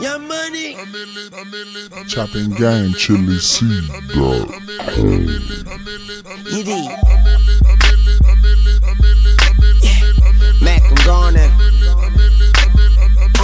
Your money. Chopping gang, chili seed, dog. You did. Mac, I'm gone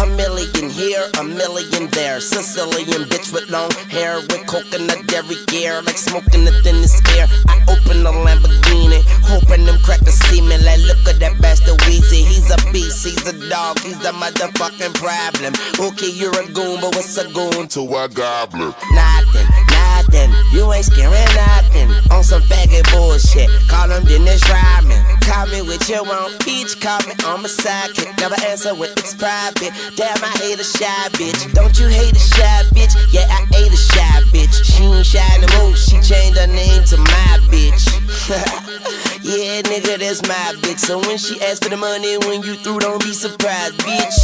A million here, a million there. Sicilian bitch with long hair, with coconut dairy gear, like smoking the thinnest air. I open the Lamborghini, hoping them crackers see me. Like, look at that bastard Weezy. He's a beast, he's a dog, he's the motherfucking problem. Okay, you're a goon, but what's a goon to a gobbler? Nothing, nothing. You ain't scaring nothing. On some faggot bullshit. Call him Dennis Rodman. Call me with your own peach. Call me on my sidekick. Never answer when it's private. Damn, I hate a shy bitch. Don't you hate a shy bitch? Yeah, I hate a shy bitch. She ain't shy no more. She changed her name to my bitch. yeah, nigga, that's my bitch. So when she asks for the money, when you through, don't be surprised, bitch.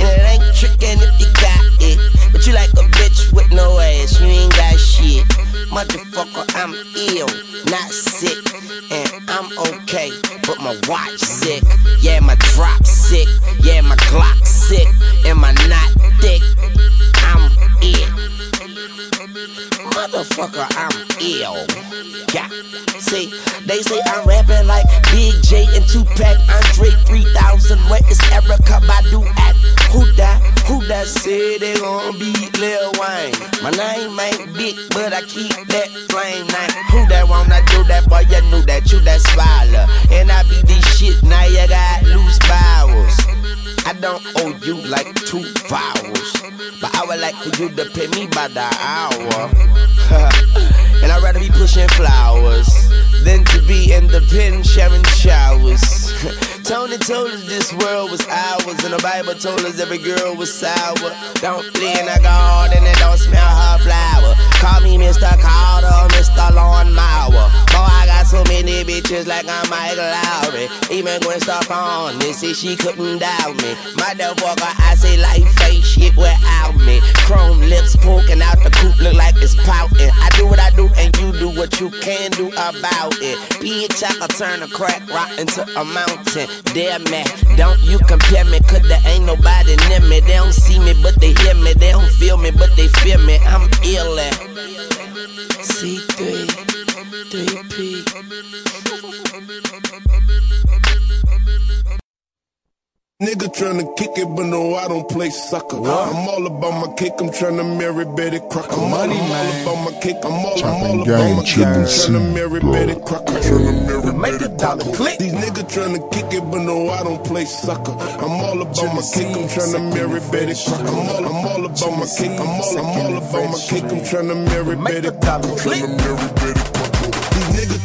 And it ain't tricking if you got it. But you like a bitch with no ass. You ain't got shit. Motherfucker, I'm ill, not sick. And I'm okay, but my watch sick. Yeah, my drop sick. Yeah, my Glock sick. And my not thick. I'm. Motherfucker, I'm ill. Yeah. See, they say I'm rapping like Big J and Tupac, Andre 3000. Where is Erykah Badu at? Who that? Who that say they gon' beat Lil Wayne? My name ain't big, but I keep that flame name. Who that wanna do that? Boy, you knew that you that swallow. And I be this shit, now you got loose bowels. I don't owe you like two vowels. But I would like for you to pay me by the hour. and I'd rather be pushing flowers than to be in the pen sharing showers. Tony told us this world was ours, and the Bible told us every girl was sour. Don't play in the garden and don't smell her flower. Call me Mr. Carter, Mr. Lawnmower. Boy, I got so many bitches like I'm Michael Lowry. Even Gwen Stefani said she couldn't doubt me. My Motherfucker, I say life ain't shit without me. Chrome lips poking out the coop look like it's pouting. I do what I do and you do what you can do about it. Bitch, I can turn a crack rock into a mountain. Damn man, don't you compare me, cause there ain't nobody near me. They don't see me, but they hear me. They don't feel me, but they feel me. I'm ill at C3, 3P. Nigga tryna kick it, but no, I don't play sucker. I'm all about my cake, I'm tryna marry Betty Crocker. I'm Money, all about my cake, I'm all, I'm all about my cake, I'm tryna marry. Betty Crocker. Tryna marry Make Betty the dollar Crocker. click. These niggas tryna kick it, but no, I don't play sucker. I'm all about my cake, I'm tryna marry Betty Crocker. I'm all, I'm all about my cake, I'm all, I'm all about my cake, I'm tryna marry Betty Crocker. Tryna marry Betty Crocker. These niggas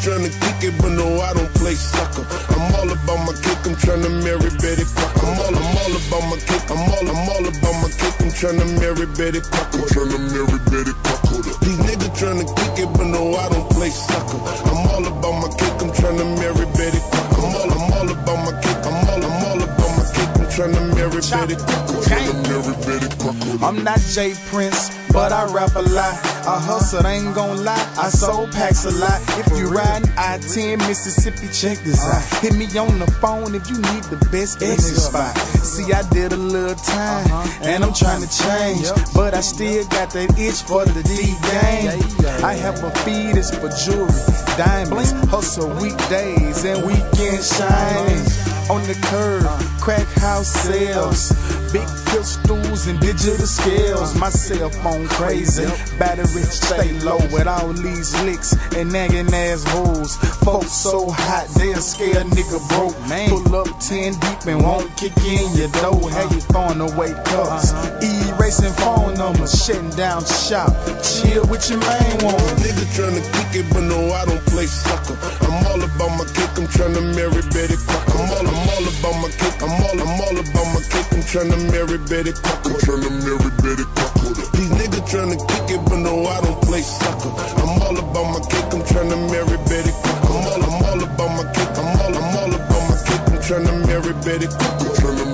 tryna kick it, but no, I don't play sucker. I'm all about my cake, I'm tryna marry Betty Crocker. I'm all, I'm all about my cake, I'm all, I'm all about my cake, I'm tryna marry Betty Crocker. I'm Tryna marry Betty Crocker. These niggas tryna kick it, but no, I don't play sucker. I'm all about my cake, I'm tryna marry Betty Crocker. I'm all, I'm all about my cake, I'm all, I'm all about my cake, I'm tryna marry Betty Crocker. I'm not J. Prince, but I rap a lot. I hustle, I ain't gon' lie. I sold packs a lot. If you riding I-10 Mississippi, check this out. Hit me on the phone if you need the best exit spot. See, I did a little time, and I'm trying to change, but I still got that itch for the D game. I have a feed is for jewelry, diamonds, hustle weekdays and weekend shining. On the curb, crack house sales, Big pistols and digital scales. My cell phone crazy. Battery stay low with all these licks and nagging ass hoes. Folks so hot, they'll scare a nigga broke. Man. Pull up 10 deep and won't kick in your door. How you throwing away cups? E-racing phone numbers, shutting down shop. Chill with your main one. Nigga tryna kick it, but no, I don't play sucker. I'm all about my kick, I'm tryna marry Betty Crocker. I'm all, I'm all about my kick, I'm all, I'm all about my kick, I'm tryna marry Betty Crocker. I'm tryna marry Betty Crocker. These niggas tryna kick it, but no, I don't play sucker. I'm all about my kick, I'm tryna marry Betty Crocker. I'm all, I'm all about my kick, I'm all, I'm all about my kick, I'm Crocker. Tryna marry Betty Crocker.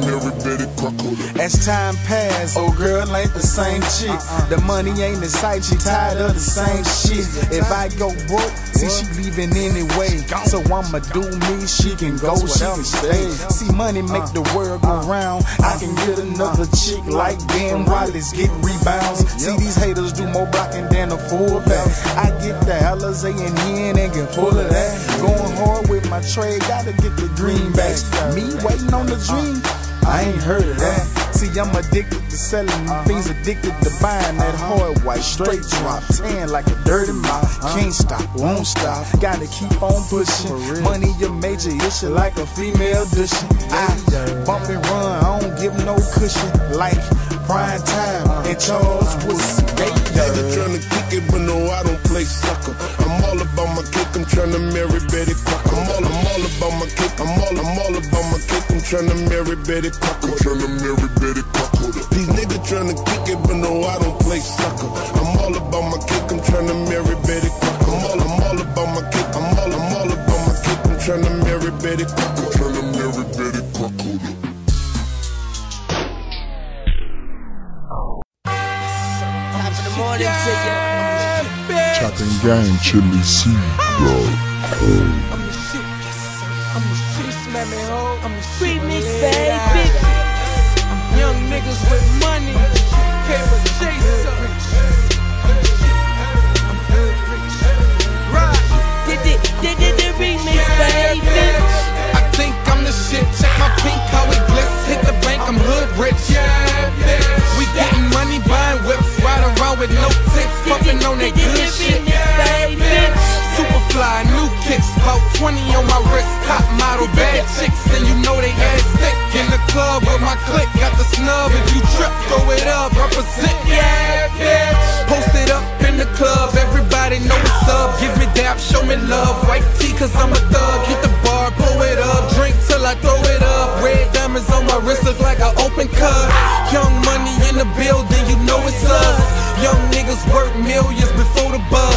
As time passed, old girl ain't the same chick. Uh-uh. The money ain't the sight, she tired of the same shit. If I go broke, see she leaving anyway. So I'ma do me, she can go, she can stay. See money make the uh-huh. world go uh-huh. round. I can uh-huh. get another chick like Ben Wallace, get rebounds. See these haters do more blocking than a fullback. I get the Alizé and hen and get full of that. Going hard with my trade, gotta get the greenbacks. Me waiting on the dream. I ain't heard of that. See, I'm addicted to selling things, addicted to buying that hard white straight drop. Tan like a dirty mouth. Can't stop, won't stop. Gotta keep on pushing. Money a major issue like a female dishing. I bump and run, I don't give no cushion. Like prime time and Charles Woodson. Nigga to kick it, but no, I don't play sucker. I'm all about my kick, I'm trying to marry Betty Crocker. I'm all, I'm all about my kick, I'm all, I'm all about my kick, I'm trying to marry Betty Crocker. I'm tryna marry Betty Crocker. These niggas tryna kick it, but no, I don't play sucker. I'm all about my kick, I'm tryna marry Betty Crocker. I'm all, I'm all about my kick, I'm all, I'm all about my kick, I'm tryna marry Betty Crocker. Tryna marry Betty Crocker. Top of the morning to you. Chopping Gang, Chilly C, dog. Remix, baby. Niggas with money, paper chaser. Right, Did it, did it, the remix, baby. I think I'm the shit. Check my pink, how it glitz. Hit the bank, I'm hood rich. Yeah, bitch. We getting money, buying whips, ride around with no tips, fucking on that good shit. Fly, new kicks, about 20 on my wrist, top model, bad chicks, and you know they ass thick. In the club with my clique, got the snub. If you trip, throw it up, represent, yeah, bitch. Post it up in the club, everybody know what's up. Give me dap, show me love. White tee, cause I'm a thug. Hit the bar, pull it up, drink till I throw it up. Red diamonds on my wrist look like an open cut. Young money in the building, you know it's us. Young niggas work millions before the buzz.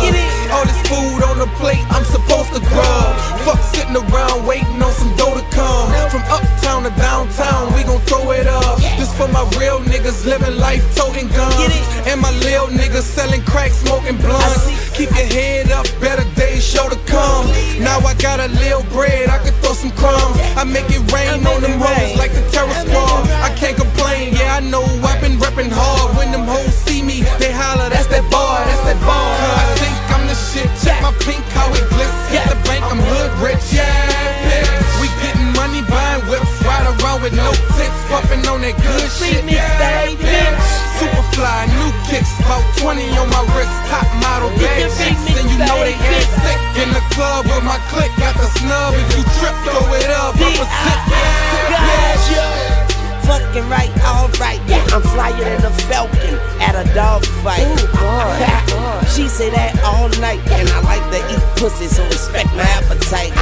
All this food on the plate, I'm supposed to grub. Fuck sitting around waiting on some dough to come. From uptown to downtown, we gon' throw it up. This for my real niggas living life toting guns. And my lil niggas selling crack, smoking blunts. Keep your head up, better days sure to come. Now I got a little bread, I can throw some crumbs. I make it rain on them roads like the terror squad. I can't complain, yeah, I know I've been repping hard. When them hoes see me, they holler, that's that bar, that's that bar. I think I'm the shit, check my pink, how it glitz. Hit the bank, I'm hood rich, yeah, bitch. We getting money, buying whips, ride around with no tips, puffing on that good shit, yeah, bitch. Super fly, new kicks, about 20 on my wrist, top model, bad chicks, and you know they baby. ass thick. In the club with my clique, got the snub. If you trip, throw it up, represent, Got you. Fucking right, alright. Yeah, I'm flyer than a falcon at a dog fight. she say that all night, and I like to eat pussy, so respect my appetite.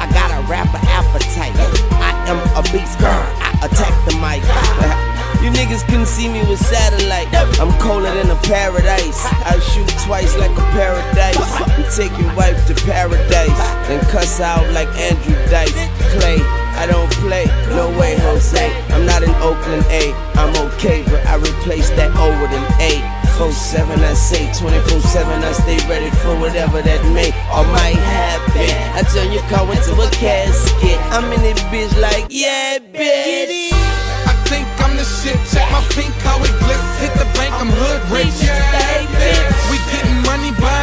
I got a rapper appetite. I am a beast, girl. I attack the mic. You niggas couldn't see me with satellite. I'm colder than a paradise. I shoot twice like a paradise. You take your wife to paradise, then cuss out like Andrew Dice. Clay, I don't play, no way, Jose. I'm not in Oakland A. I'm okay, but I replace that O with an A. 4-7 I say 24-7 I stay ready for whatever that may or might happen I turn your car into a casket I'm in it bitch like yeah bitch I think I'm the shit. Check my pink, how it glitz. Hit the bank, I'm hood rich. Yeah, bitch. We getting money, whips,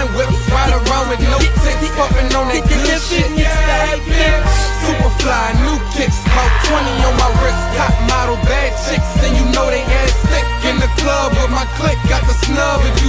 Ride around with no tips, puffin' on that good shit. Super fly, new kicks, about 20 on my wrist. Top model, bad chicks, and you know they ass thick. In the club with my clique, got the snub.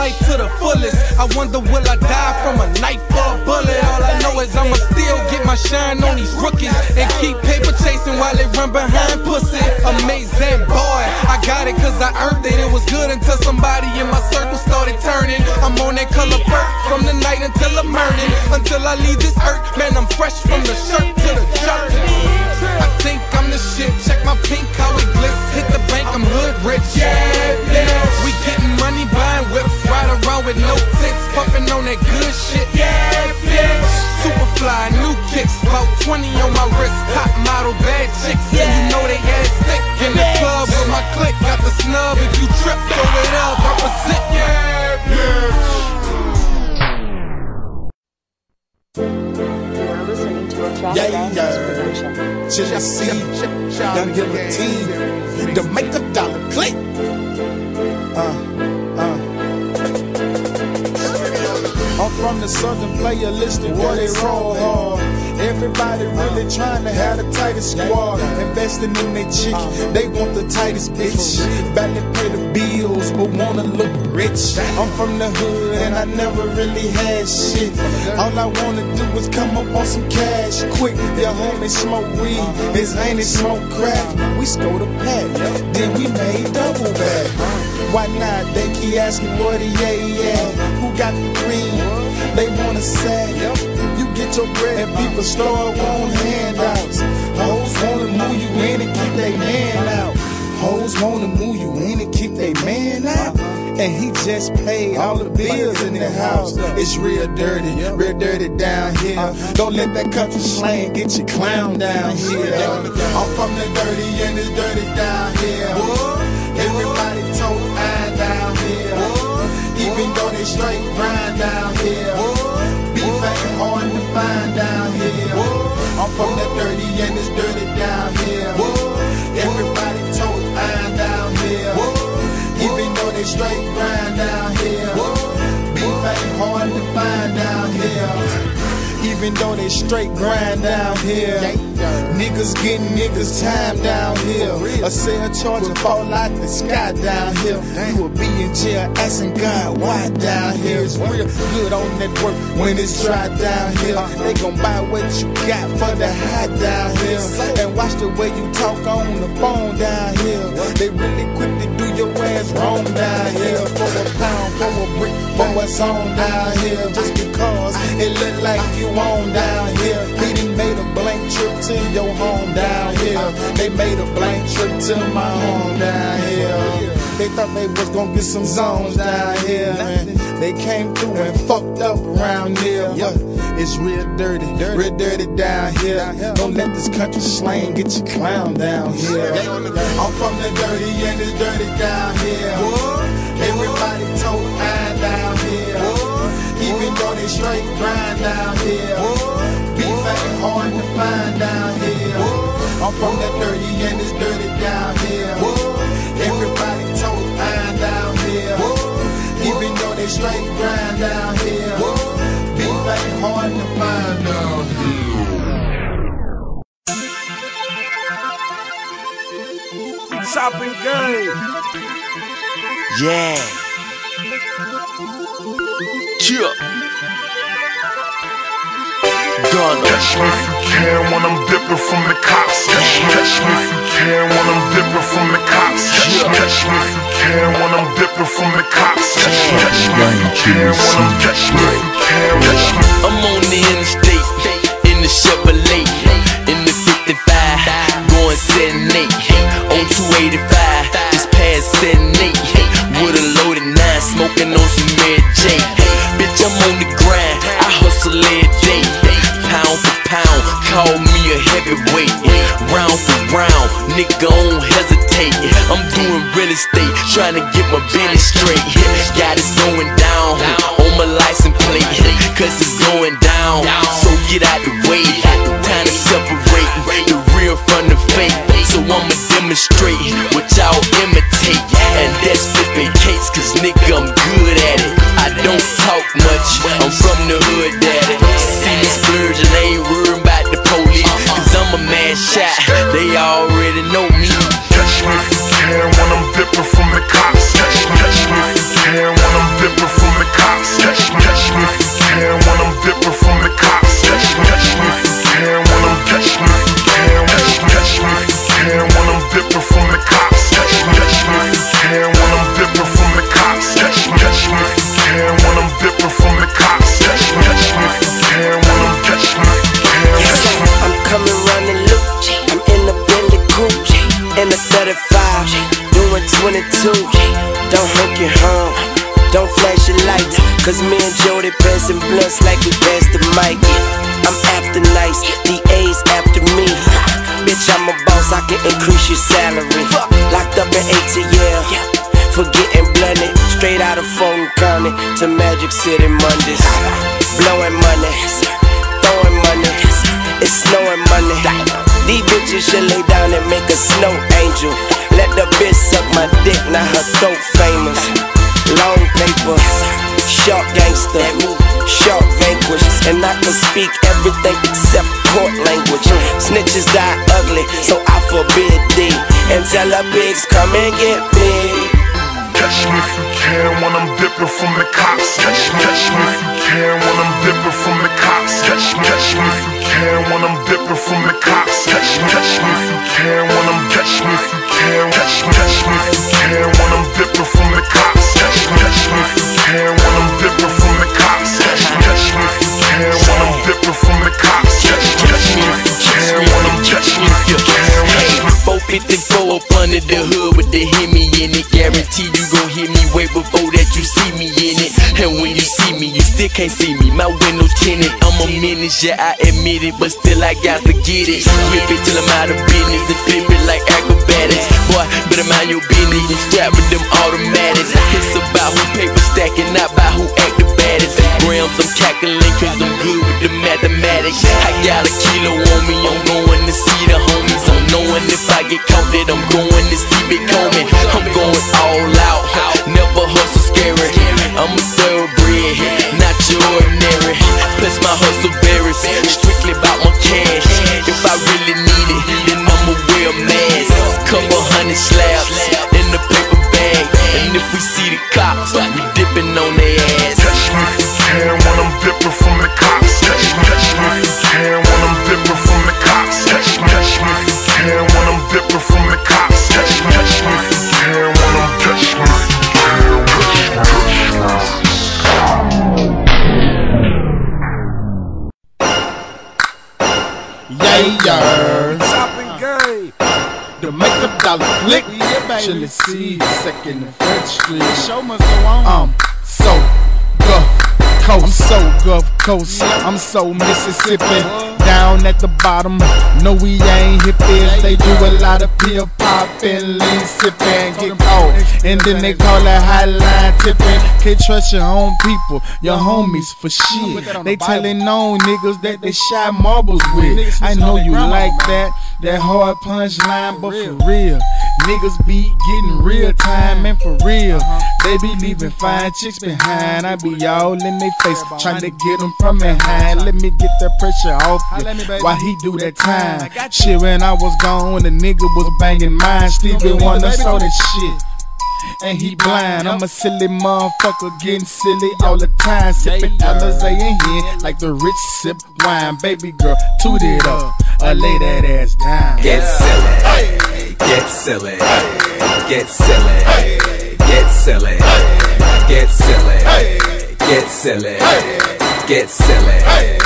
Life to the fullest. I wonder will I die from a knife or a bullet? All I know is I'ma still get my shine on these rookies and keep paper chasing while they run behind pussy. Amazing boy, I got it cause I earned it. It was good until somebody in my circle started turning. I'm on that color perk from the night until I'm. Until I leave this earth, man, I'm fresh from the shirt to the shirt. I think I'm the shit. Check my pink, how it glitz. Hit the bank, I'm hood rich. Yeah, yeah. We getting money, around with no tits, puffing on that good shit. Yeah, yeah. Super fly, new kicks, about 20 on my wrist, top model, bad chicks, and you know they ass thick. In the club with my click, got the snub. If you trip, throw it up, represent. Yeah, yeah. You're listening to a track Yeah, yeah, yeah. production. Chilly C, Young Guillotine, to make the dollar click. Uh, I'm from the southern player listed where they roll hard. Everybody really trying to have the tightest squad. Investing in their chick, they want the tightest bitch. Barely pay the bills, but wanna look rich. I'm from the hood and I never really had shit. All I wanna do is come up on some cash quick. Your homie smoke weed, his auntie smoke crack. We stole the pack, then we made double back. Why not? They keep asking what he at. Who got the green? They wanna say you get your bread and people start wanting handouts. Hoes wanna move you in and keep they man out. Hoes wanna move you in and keep they man out. And he just paid all the bills in the house. It's real dirty, real dirty down here. Don't let that country slang get you clown down here. I'm from the dirty and it's dirty down here. Everybody toe eye down here. Even though they straight grind down here. Beef ain't hard to find down here. I'm from the dirty and it's dirty down here. Everybody toe eye down here. Even though they straight grind down here. Beef ain't hard to find down here. Even though they straight grind down here. Niggas getting niggas time down here. A cell charge and fall out the sky down here. You will be in jail asking God why down here. It's real good on that work when it's dry down here. They gon' buy what you got for the high down here. And watch the way you talk on the phone down here. They really quick to do your ass wrong down here. For a pound, for a brick, for what's on down here. Just because it look like you on down here. He done made a blank trip to your home down here. They made a blank trip to my home down here. They thought they was gonna get some zones down here. Man. They came through and fucked up around here. But it's real dirty, real dirty down here. Don't let this country slang get you clown down here. I'm from the dirty and it's dirty down here. Everybody toe eye down here. Even though they straight grind down here. Beef ain't to find down here. I'm from the dirty and it's dirty down here. Everybody toe eye down here. Even though they straight grind down here. Beef ain't hard to find down here. Shopping game. Yeah. Chip. Gunna. Catch me if you can when I'm dipping from the cops. Catch me, catch me if you can when I'm dipping from the cops. Catch me, catch me if you can when I'm dipping from the cops. Catch me, catch me if you can when I'm catch me if you can catch me. I'm on the interstate in the Chevrolet in the 55 going 78 on 285 just past 78 with a loaded nine smoking on some Mary J. Bitch, I'm on the market. Round for round, nigga, don't hesitate. I'm doing real estate, trying to get my business straight. Got it going down on my license plate, cause it's going down. So get out the way, time to separate the real from the fake. So I'ma demonstrate what y'all imitate, and that's flipping cakes, cause nigga, Passing blunts like we passed the mic. I'm after nice, DA's after me. Bitch, I'm a boss, I can increase your salary. Locked up in ATL, for getting blunted. Straight out of Fulton County to Magic City Mondays. Blowing money, throwing money, it's snowing money. These bitches should lay down and make a snow angel. Let the bitch suck my dick, now her throat famous. Long paper, short gangster, short vanquish, and I can speak everything except court language. Snitches die ugly, so I forbid thee. And tell her pigs come and get me. Catch me if you can when I'm dipping from the cops. Catch me, catch me if you can when I'm dipping from the cops. Catch me, catch me if you can when I'm dipping from the cops. Catch me, catch me if you can when I'm catch me if you can. Catch me, catch me if you can when I'm dipping from the cops. Catch me, if you can when I'm dipping from the cops. Catch me, if you can when I'm dipping from the cops. Catch me, if you can when I'm catch me if you can. 454 up under the hood with the Hemi in it. Guarantee you gon' hear me way before that you see me in it. And when you see me, you still can't see me. My window tinted, I'm a menace, yeah, I admit it, but still I got to get it. Whip it till I'm out of business and flip it like acrobatics. Boy, better mind your business, you strap with them automatics. About who paper stacking, not about who act the baddest. Grams, I'm calculating, cause I'm good with the mathematics. I got a kilo on me, I'm going to see the homies. I'm knowing if I get caught that I'm going to see Big Homie. I'm going all out, never hustle scary. I'm a thoroughbred, not your ordinary. Plus my hustle varies, strictly about my cash. If I really need it, then I'ma wear a mask. Couple hundred slabs if we see the cops, we dipping on their ass. Chili see second French Street. Show must go on. I'm so Coast. I'm so Gulf Coast. I'm so Mississippi. Down at the bottom, no we ain't hippies. They do a lot of pill popping, lean sipping, get caught, and then they call it hotline tipping. Can't trust your own people, your homies for shit. They telling on niggas that they shot marbles with. I know you like that, that hard punchline, but for real, niggas be getting real time and for real. They be leaving fine chicks behind. I be all in their face, trying to get them from behind. Let me get that pressure off you. Why he do that time? Shit, when I was gone, the nigga was banging mine. Stevie Wonder saw that shit. And he blind, I'm a silly motherfucker, getting silly all the time. Sipping Alizé in here like the rich sip wine. Baby girl, toot it up, or lay that ass down. Get silly, get silly, get silly, get silly, get silly, get silly, get silly, get silly.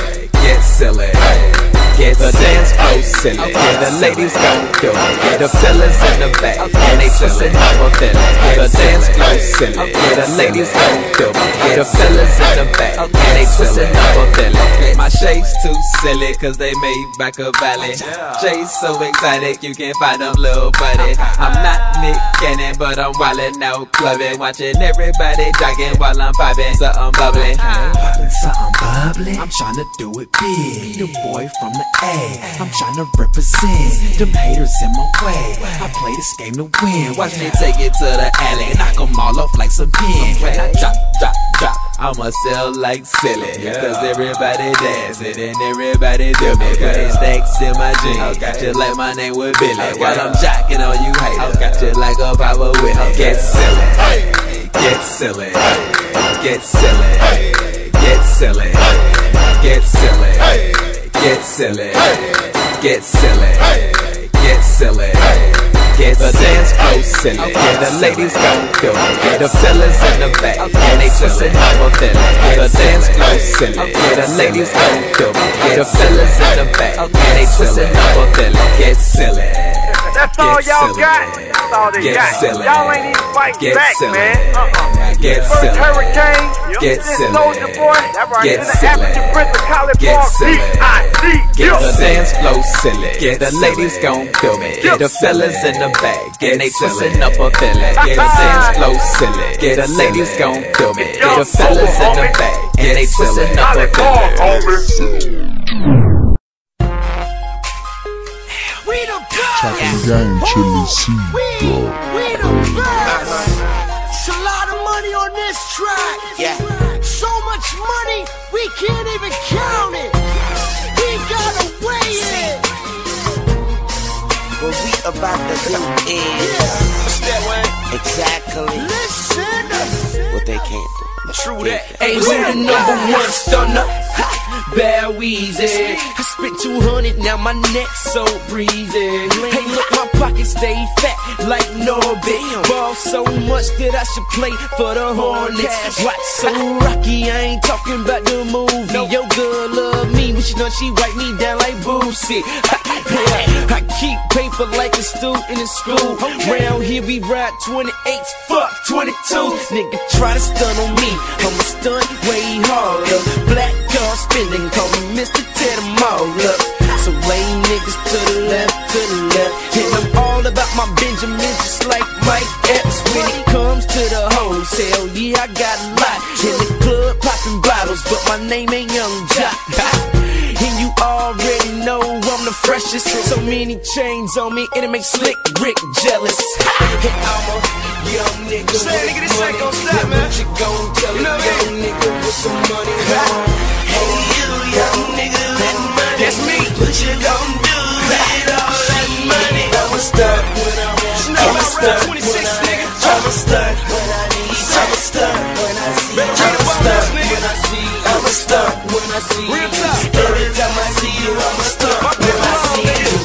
Get the dance floor silly. Yeah, the ladies go do it. The fellas in the back, and they twisting up a feeling. The dance floor silly. Yeah, the ladies go do it. The fellas in the back, and they twisting up a feeling. My shades too silly, cause they made back a valley. Oh, Jay's so excited, you can't find them little buddy. I'm not Nick Cannon, but I'm wildin' out clubbing, watching everybody jogging while I'm popping something bubbly. Popping something bubbly. I'm trying to do it big. The boy from the A. I'm trying to represent them haters in my way. I play this game to win. Watch me take it to the alley, Knock knock 'em all off like some pins. When I drop, drop, drop. I'ma sell like silly. Cause everybody dancing and everybody do me. Putting stacks in my jeans. Just like my name was Billy. While I'm jocking on you haters. Just like a power with Get silly. Get silly. Get silly. Get silly. Get silly. Get silly. Get silly. Get silly. Get the dance floor silly. Yeah, the ladies go do it. The fellas in the back, and they twisting up a feeling. Yeah, the dance floor silly. Yeah, the ladies go do it. The fellas in the back, and they up a feeling. Get silly. That's all y'all got. That's all they Get got. silly. Y'all ain't even fighting Get back, silly. man. Uh-uh. Get First silly. Hurricane, Get silly. Soulja Boy, that right. Get Then the silly. African Prince of College Get Park, silly. D.I.D. Get the dance flow silly. Get the ladies gon' feel me. Get the fellas in the back. Get And they silly. twisting up a feeling. Get the dance flow silly. Get the ladies gon' feel me. Get the fellas in the back. And Get they twisting up a Solid Talking gang, chillin' seed, dog. We the best. It's a lot of money on this track. Yeah. So much money, we can't even count it. We gotta weigh it. What we about to do is exactly Listen. what they can't do. True that. Hey, who the number one stunner? Ha, Bad Weezy. I spent 200, now my neck so breezy. Hey, look, my pockets stay fat like Norbit. Ball so much that I should play for the Hornets. Watch so rocky, I ain't talking about the movie. Yo, girl love me, but she know she wipe me down like Boosie. I keep paper like a student in school. Oh, Round here we ride 28s, fuck 22s. Nigga try to stun on me, I'ma stun way harder. Black girl spinning, call me Mr. Tear them all up. So lay niggas to the left, to the left. And I'm all about my Benjamin, just like Mike Epps. When it comes to the wholesale, yeah, I got a lot. In the club, popping bottles, but my name ain't Yung Joc. And you already know I'm the freshest. So many chains on me, and it makes Slick Rick jealous. And I'm a young nigga. Say, nigga, this ain't gon' stop, man. What you gon' tell a young nigga with some money? Hey, you, young nigga with money. That's me. What you gon' do with all that money? I'ma stunt when I want. I'ma stunt when I I'ma stunt when I need. I'ma stunt when I see. I'ma stunt when I see. I'ma stunt when I see. Every time I see you, I'ma stunt when I see you.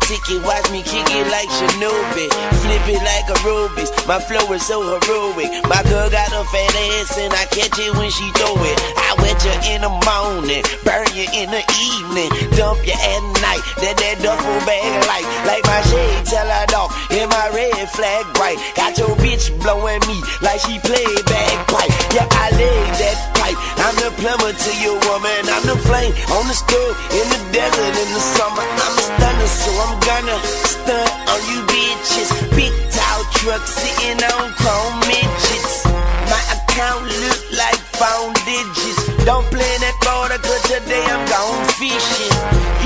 Ticket, watch me kick it like Shinobi. Flip it like a Rubik's, my flow is so heroic. My girl got a fat ass and I catch it when she throw it. I wet you in the morning, burn you in the evening, dump you at night. That that duffel bag light, like my shade tell her dog, in my red flag bright. Got your bitch blowing me like she play bagpipe. Yeah, I lay that I'm the plumber to your woman. I'm the flame on the stove in the desert in the summer. I'm a stunner, so I'm gonna stunt on you bitches. Big tall truck sitting on chrome midgets. My account look like phone digits. Don't play that border, cause today I'm gone fishing.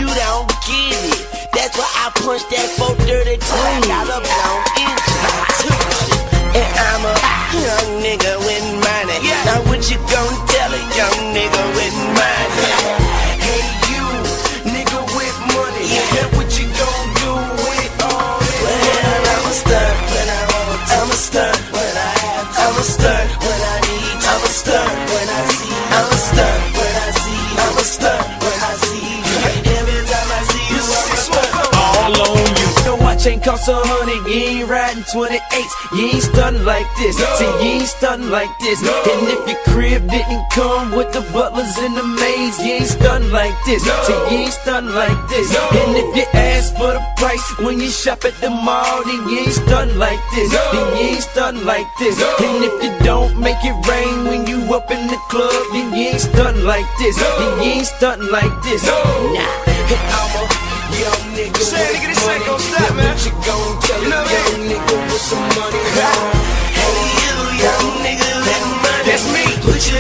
You don't get it. That's why I punched that 430 till I got a blown engine. And I'm a young nigga with money. Now what you gon' tell a young nigga with money? Your watch ain't cost a hundred, you ain't riding 28s, you ain't stunting like this. See, you ain't stunting like this. And if your crib didn't come with the butlers and the maids, you ain't stunting like this. See, you ain't stunting like this. And if you ask for the price when you shop at the mall, then you ain't stunting like this. Then you ain't stunting like this. And if you don't make it rain when you up in the club, then you ain't stunting like this. Then you ain't stunting like this. Nah, and I'm a young nigga. Say, nigga, this ain't gon' stop, man. What you gon' tell a young nigga with some money? Hey, you, young nigga with money. That's me. What you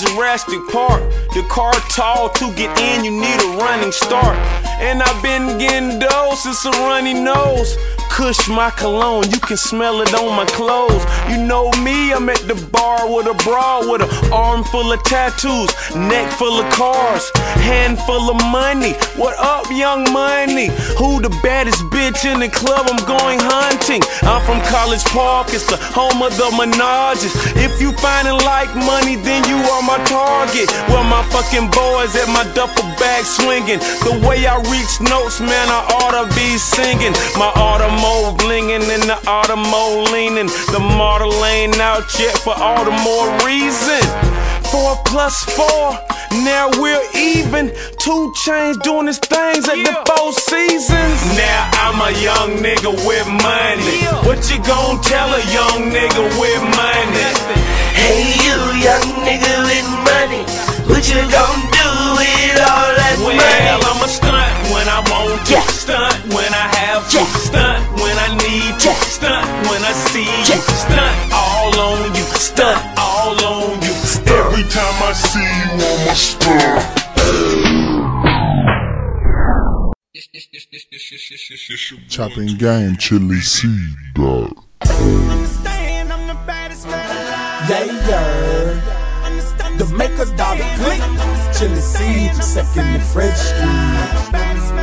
Jurassic Park. The car tall to get in, you need a running start. And I've been getting dough since a runny nose. Kush my cologne, you can smell it on my clothes. You know me, I'm at the bar with a bra with an arm full of tattoos, neck full of cars, hand full of money. What up, young money? Who the baddest bitch in the club? I'm going hunting. I'm from College Park, it's the home of the Menages. If you finding like money, then you are my target. Well, my fucking boys at my duffel bag swinging. The way I reach notes, man, I ought to be singing. My automo blinging and the automo leaning. The model ain't out yet for all the more reason. Four plus four, now we're even. Two chains doing his things at the four seasons. Now I'm a young nigga with money. What you gon' tell a young nigga with money? Hey, you young nigga with money. What you gon' do with all that Well, money? I'm a stunt when I want to, Yeah. stunt when I have to, Yeah. stunt when I need to, Yeah. stunt when I see you, Yeah. stunt all on you, stunt all on you. Every time I see you on my stuff. Chopping game, chili seed, dog. Yeah, yeah. The a dollar click. Chili seed, second the Fred Street.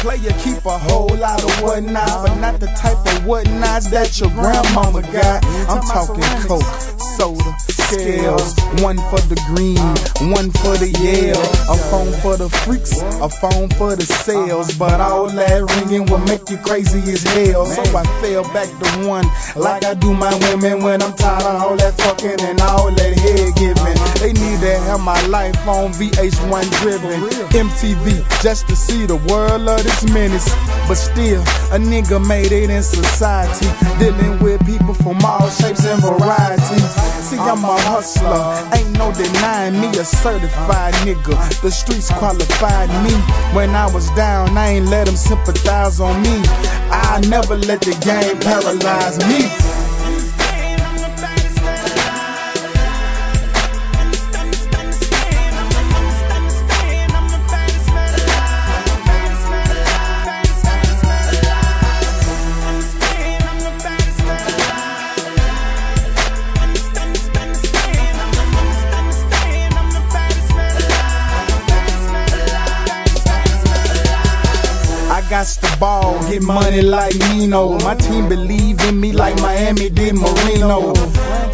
Player keep a whole lot of whatnots, but not the type of whatnots that your grandmama got. I'm talking coke, soda, scales, one for the green, one for the yell, a phone for the freaks, a phone for the sales. But all that ringing will make you crazy as hell. So I fell back to one, like I do my women when I'm tired of all that fucking and all that head giving. They need to have my life on VH1 driven, MTV, just to see the world of this menace. But still, a nigga made it in society, dealing with people from all shapes and varieties. See, I'm a hustler, ain't no denying me a certified nigga. The streets qualified me. When I was down, I ain't let them sympathize on me. I never let the game paralyze me. Ball, get money like Nino. My team believe in me like Miami did Marino.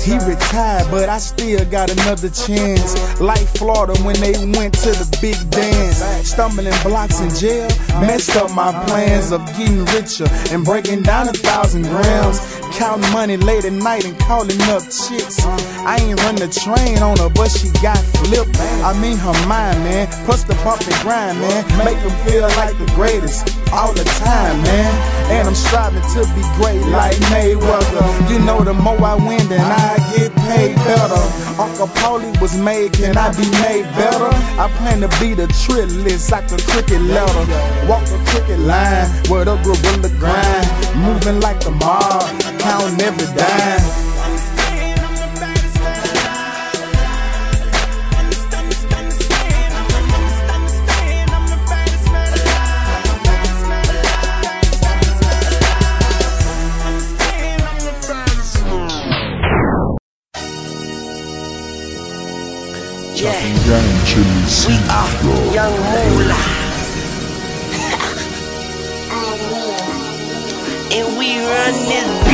He retired, but I still got another chance. Like Florida when they went to the big dance. Stumbling blocks in jail, messed up my plans of getting richer and breaking down a thousand grams. Counting money late at night and calling up chicks. I ain't run the train on her, but she got flipped. I mean her mind, man. Plus the bump and grind, man. Make them feel like the greatest all the time, man. And I'm striving to be great like Mayweather. You know, the more I win, then I get paid better. Uncle Paulie was made, can I be made better? I plan to be the trillist like a cricket letter. Walk the cricket line with a gorilla grind. Moving like the mob, counting every dime. Game, chili seed, dog. Young Moolah. and we run this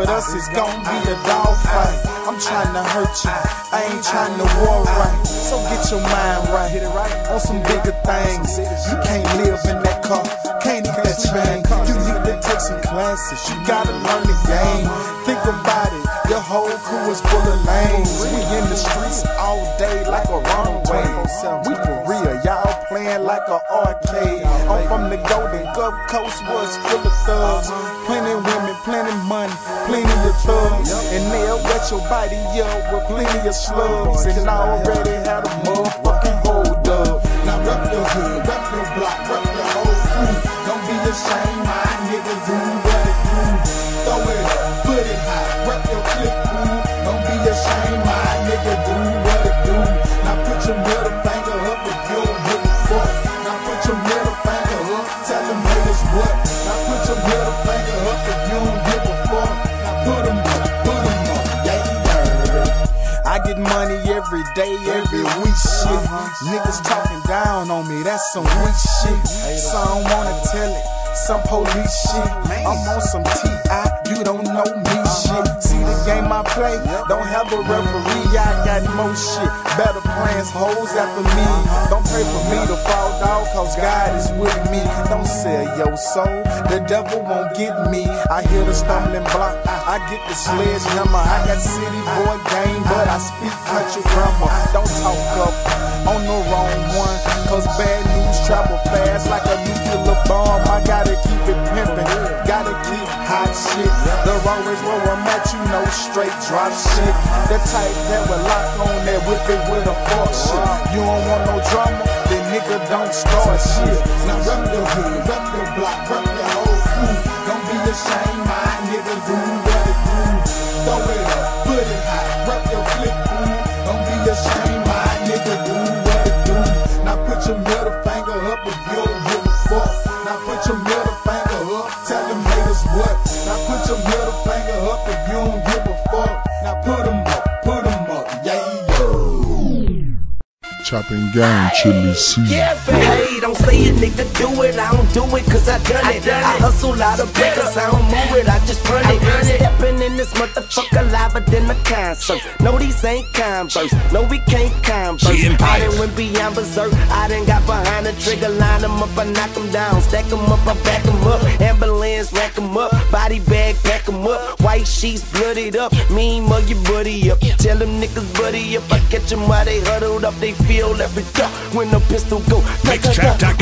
with us, it's gon' be a dog fight. I'm trying to hurt you, I ain't trying to war right. So get your mind right on some bigger things. You can't live in that car, can't eat that train. You need to take some classes, you gotta learn the game. Think about it, your whole crew is full of lanes. We in the streets all day like a runaway. We like a arcade. I'm from the Golden Gulf Coast, was full of thugs. Plenty women, plenty money, plenty of thugs. And they'll wet your body up with plenty of slugs. And I already had a motherfucking hold up. Now rep your hood, rep your block, rep your whole crew. Don't be ashamed, my nigga, some weak shit. Some wanna tell it, some police shit. I'm on some T.I., you don't know me shit. See the game I play, don't have a referee, I got more shit. Better plans, hoes after me. Don't pray for me to fall down, cause God is with me. Don't sell your soul, the devil won't get me. I hear the stumbling block, I get the sledgehammer. I got city boy game, but I speak country grammar. Don't talk up on the wrong one, cause bad news travel fast like a nuclear bomb. I gotta keep it pimpin', gotta keep hot shit. The is where I'm at, you know, straight drop shit. The type that will lock on that whip it with a fork shit. You don't want no drama, then nigga don't start shit. Now rep your hood, rep your block, rep your whole crew. Don't be ashamed, my nigga, do what it do. Throw it up, put it high, rep your click Chopping gang, Chilly C. Yeah, but hey, don't say it, nigga, do it. I don't do it cause I done it. I, hustle out of breakers, I don't move it, I just run it. Stepping in this motherfucker liver than a concert. No, these ain't converse. No, we can't converse. I done went beyond berserk. I done got behind the trigger, line them up, I knock them down. Stack them up, I back them up. Ambulance, rack them up. Body bag, pack them up. White sheets, blooded up. Mean mug your buddy up. Tell them niggas buddy up. I catch them while they huddled up. They feel every duck when the pistol go.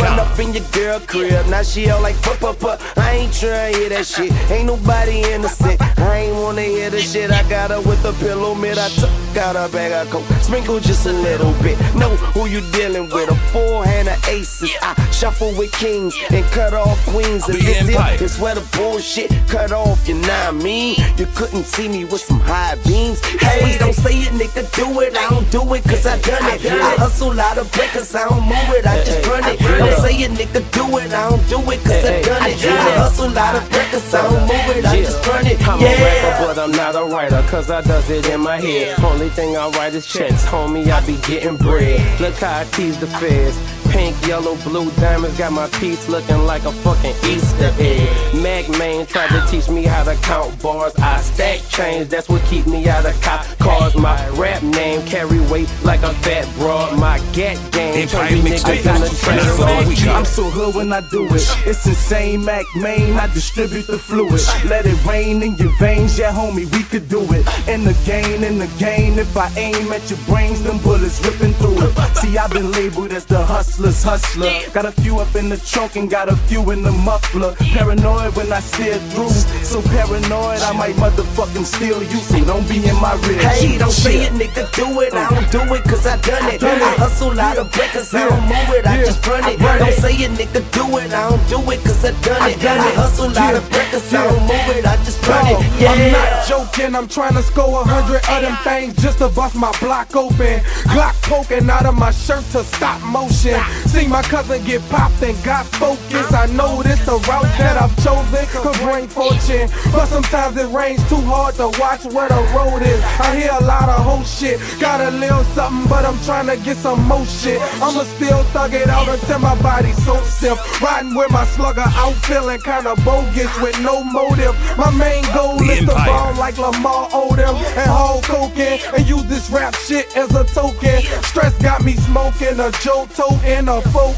Run up in your girl crib, now she all like puh puh puh. I ain't tryna hear that shit. Ain't nobody innocent. I ain't wanna hear the shit. I got her with a pillow mid. I took out a bag of coke, sprinkle just a little bit. Know who you dealing with? A four hand of aces. I shuffle with kings and cut off queens. And this here is where the bullshit cut off. You know what I mean? You couldn't see me with some high beams. Hey, don't say it, nigga. Do it. I don't do it cause I done it. I hustle out of breakers. I don't move it. I just run it. Don't say it, nigga. Do it. I don't do it cause I done it. I hustle out of breakers. I don't move it. I just run it. I'm a rapper, but I'm not a writer, cause I does it in my head. Only thing I write is checks, homie, I be getting bread. Look how I tease the feds. Pink, yellow, blue diamonds got my piece looking like a fucking Easter egg. Mack Maine tried to teach me how to count bars. I stack change, that's what keep me out of cop cars. My rap name carry weight like a fat broad. My gat game turn you niggas in the trash. I'm so hood when I do it. It's insane, Mack Maine. I distribute the fluid. Let it rain in your veins, yeah, homie, we could do it. In the game, in the game, if I aim at your brains, them bullets ripping through it. See, I've been labeled as the hustler's hustler. Got a few up in the trunk and got a few in the muffler. Paranoid when I steer through. So paranoid, I might motherfucking steal you. So don't be in my rear. Hey, don't say it, nigga, do it. I don't do it cause I done it. I hustle out of breakers, I don't move it, I just run it. Don't say it, nigga, do it. I don't do it cause I done it. I hustle out of breakers, I don't move it, I just run it. Yeah. I'm not joking, I'm trying to score a hundred of them things just to bust my block open. Glock poking out of my shirt to stop motion. See my cousin get popped and got focused. I know this the route that I've chosen could bring fortune. But sometimes it rains too hard to watch where the road is. I hear a lot of whole shit. Got a little something, but I'm trying to get some more shit. I'ma still thug it out until my body's so stiff. Riding with my slugger out feeling kinda bogus with no motive. My main goal The is to Empire. ball like Lamar Odom and Hulk Hogan and use this rap shit as a token. Stress got me smoking a Joto and a 4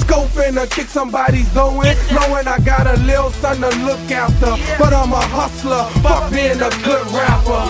Scoping to kick somebody's dough in. Knowing I got a little son to look after. But I'm a hustler, fuck being a good rapper.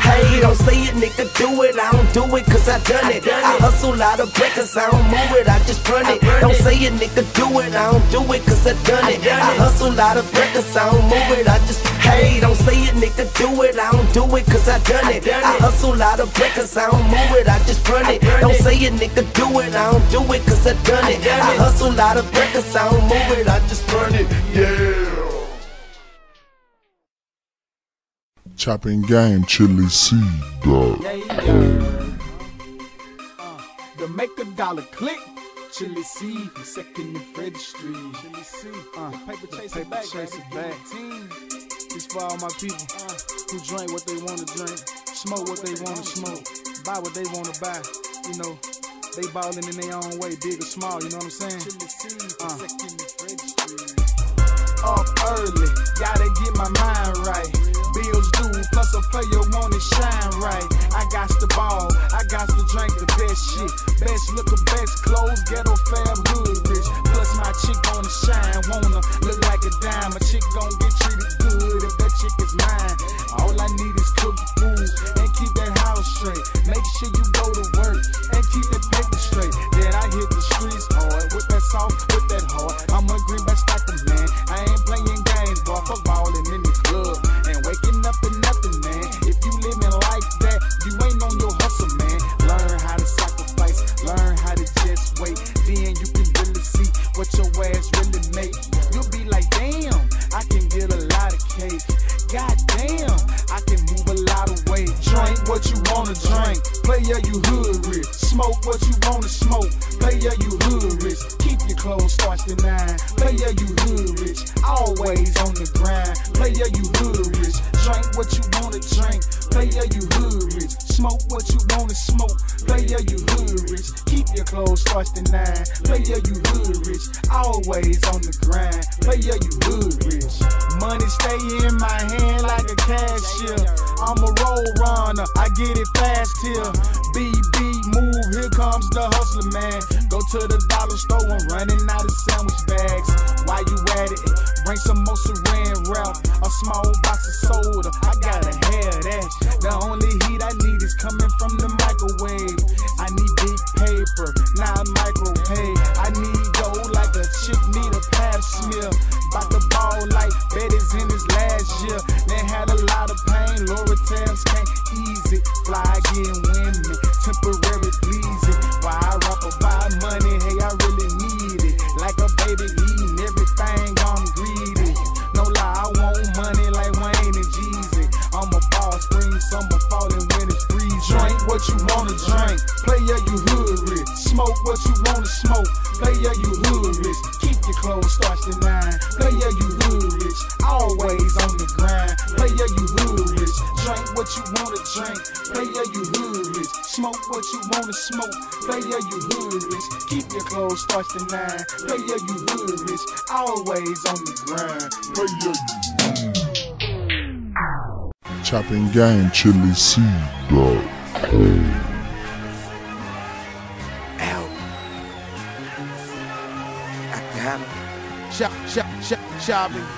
Hey, don't say it, nigga, do it. I don't do it cause I done it. I hustle out of breakers, I don't move it, I just run it. Don't say it, nigga, do it. I don't do it cause I done it. I hustle out of breakers, I don't move it, I just. Hey, don't say it, nigga, do it. I don't do it cause I done it. I hustle out of breakers, I don't move it, I just run it. Don't say it, nigga, do it. I don't do it cause I done it. I hustle out of breakers, I don't move it, I just run it. Yeah. Chopping game, Chilly C, dog. To make a dollar click. Chilly C, second and Freddy Street. Chilly C, uh, paper chaser back, chaser back. This for all my people who drink what they want to drink, smoke what they want to smoke, buy what they want to buy. You know, they ballin' in their own way, big or small. You know what I'm saying? Uh. Up early, gotta get my mind right. Bills due, plus a player wanna shine right. I got the ball, I got to drink the best shit. Best looker, best clothes, ghetto fab, hood rich. Plus my chick wanna shine, wanna look like a dime. A chick gon' get treated good if that chick is mine. All I need is cooked food and keep that house straight. Make sure you Player, you hood rich. Smoke what you wanna smoke. Player, you hood rich. Keep your clothes starch to nine. Player, you hood rich. Always on the grind. Player, you hood rich. Drink what you wanna drink. Player, you hood rich. Smoke what you wanna smoke. Player, you hood rich. Keep your clothes starch to nine. Player, you hood rich. Always on the grind. Player, you hood rich. Money stay in my hand like a cashier. I'm a roll runner. I get it here. BB move. Here comes the hustler man. Go to the dollar store and running out of sandwich bags. While you at it, bring some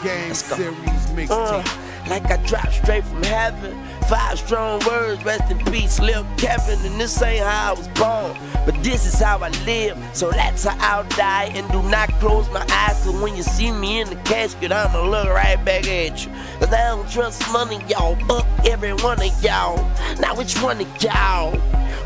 game Let's go. series Uh, like I dropped straight from heaven. Five strong words, rest in peace, Lil Kevin. And this ain't how I was born, but this is how I live. So that's how I'll die. And do not close my eyes, cause when you see me in the casket, I'ma look right back at you. Cause I don't trust money, y'all. Fuck every one of y'all. Now, which one of y'all?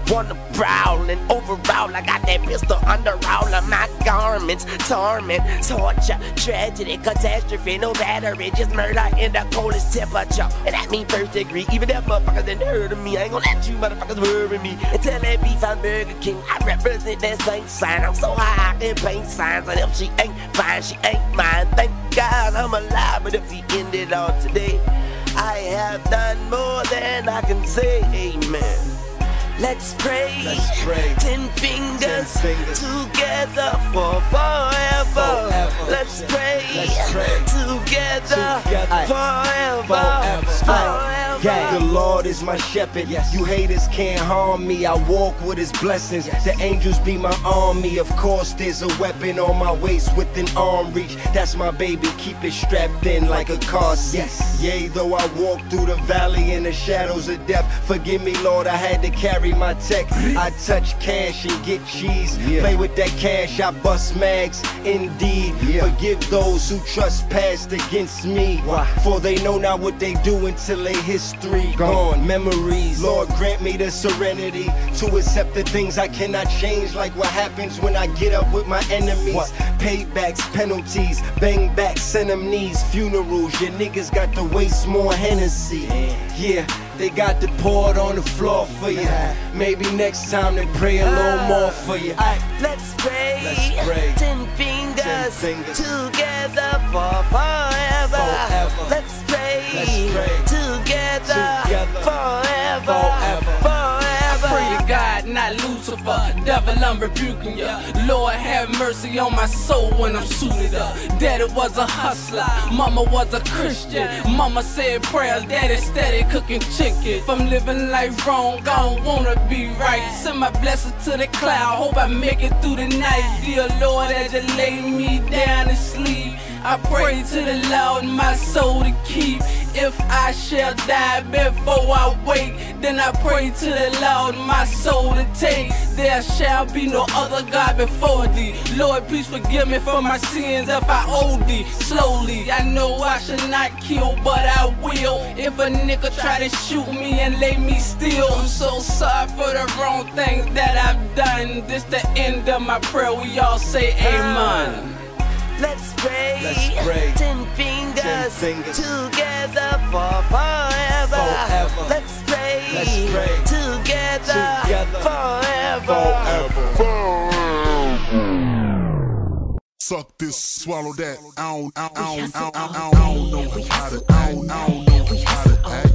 Wanna prowl and overall, I got that pistol under all of my garments. Torment, torture, tragedy, catastrophe, no battery, just murder in the coldest temperature. And that mean first degree, even that motherfuckers didn't heard of me. I ain't gonna let you motherfuckers worry me. Until that beef, I'm Burger King. I represent that same sign. I'm so high I can paint signs. And if she ain't fine, she ain't mine. Thank God I'm alive, but if we end it all today, I have done more than I can say. Amen. Let's pray. Let's pray. Ten fingers, Ten fingers. together for forever. Forever. Let's pray. Let's pray. Together, Together. forever. Forever. Forever. The Lord is my shepherd. Yes. You haters can't harm me. I walk with his blessings. The angels be my army. Of course, there's a weapon on my waist within arm reach. That's my baby. Keep it strapped in like a car seat. Yea, though I walk through the valley in the shadows of death. Forgive me, Lord, I had to carry my tech. I touch cash and get cheese. Play with that cash, I bust mags. Indeed, forgive those who trespassed against me. Why? For they know not what they do until they history gone. Memories, Lord, grant me the serenity to accept the things I cannot change, like what happens when I get up with my enemies. Paybacks, penalties, bang back, send them knees, funerals. Your niggas got to waste more Hennessy. Yeah, they got to pour it on the floor for you. Maybe next time they pray a little ah. more for you. Let's pray. Let's pray. Ten fingers, Ten fingers. together for forever. Forever. Let's pray. Let's pray. Devil, I'm rebuking ya. Lord, have mercy on my soul when I'm suited up. Daddy was a hustler, mama was a Christian. Mama said prayers, daddy steady cooking chicken. If I'm living life wrong, I don't wanna be right. Send my blessings to the cloud, hope I make it through the night. Dear Lord, as you lay me down to sleep. I pray to the Lord my soul to keep. If I shall die before I wake, then I pray to the Lord my soul to take. There shall be no other God before thee. Lord, please forgive me for my sins if I owe thee. Slowly, I know I should not kill, but I will. If a nigga try to shoot me and lay me still, I'm so sorry for the wrong things that I've done. This the end of my prayer. We all say amen. Let's pray. Let's pray. Ten fingers, Ten fingers. together for forever. Forever. Let's pray. Let's pray. Together, Together. forever. Suck this, swallow that. I don't, I don't, I don't, I don't, I don't, I don't know how to, I don't, I don't know how to act.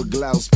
Oberglaus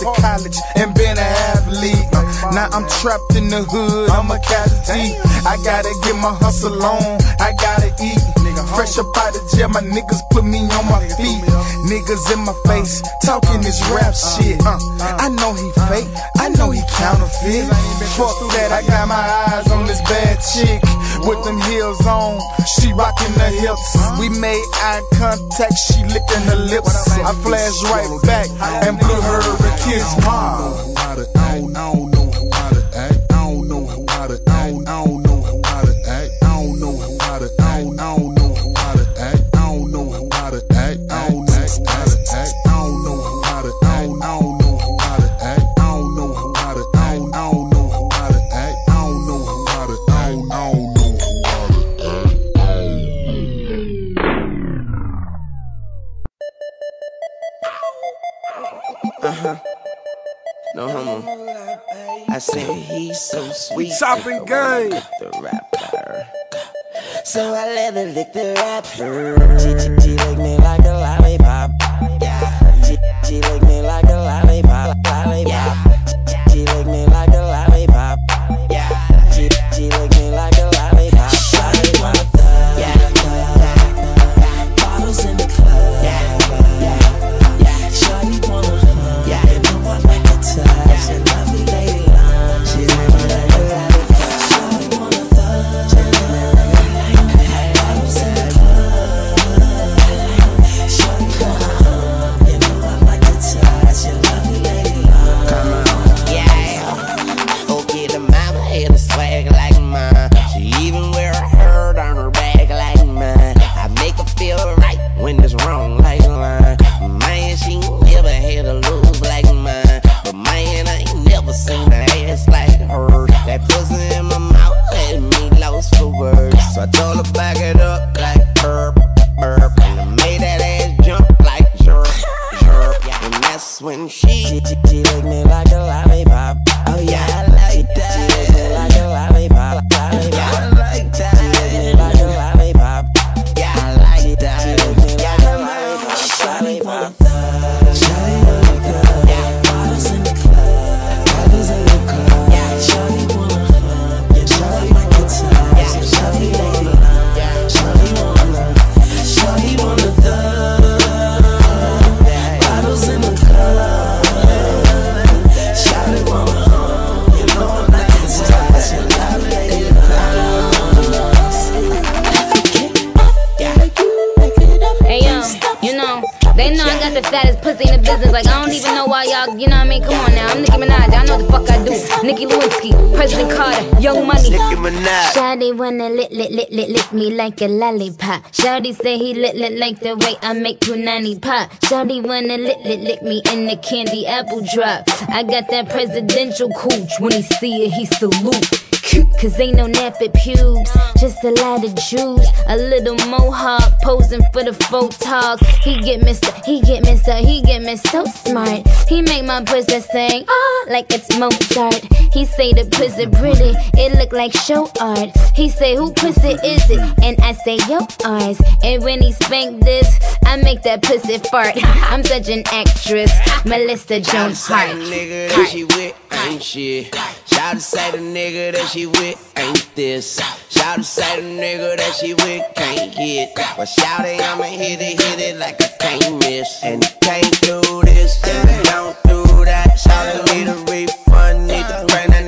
to college and been an athlete. Uh, now I'm trapped in the hood, I'm a casualty. I gotta get my hustle on, I gotta eat. Fresh up out of jail, my niggas put me on my feet. Niggas in my face, talking this rap shit. Uh, I know he fake, counterfeit. Fuck that, I got my eyes on this bad chick with them heels on. She rocking the hips. We made eye contact, she licking her lips. I flashed right back and blew her a kiss. Mom. gang. The rapper. So I let her lick the rapper. Like me like a lollipop. Shawty say he lit, lit like the way I make punani pop. Shawty wanna lick, lick, lick me in the candy apple drop. I got that presidential cooch. When he see it, he salute. Cause ain't no nappy pubes, just a lot of juice. A little mohawk posing for the photos. He get Mr. He get Mr. He get me so smart. He make my pussy sing ah like it's Mozart. He say the pussy pretty, it look like show art. He say who pussy is it? And I say yo ours. And when he spank this, I make that pussy fart. I'm such an actress, Melissa Joan Hart. nigga she with ain't shit. Shout to say the nigga that she with ain't this. Shout to say the nigga that she with can't hit. But shout it, I'ma hit it, hit it like I can't miss. And can't do this, and don't do that. Shout it, need a refund, need to bring that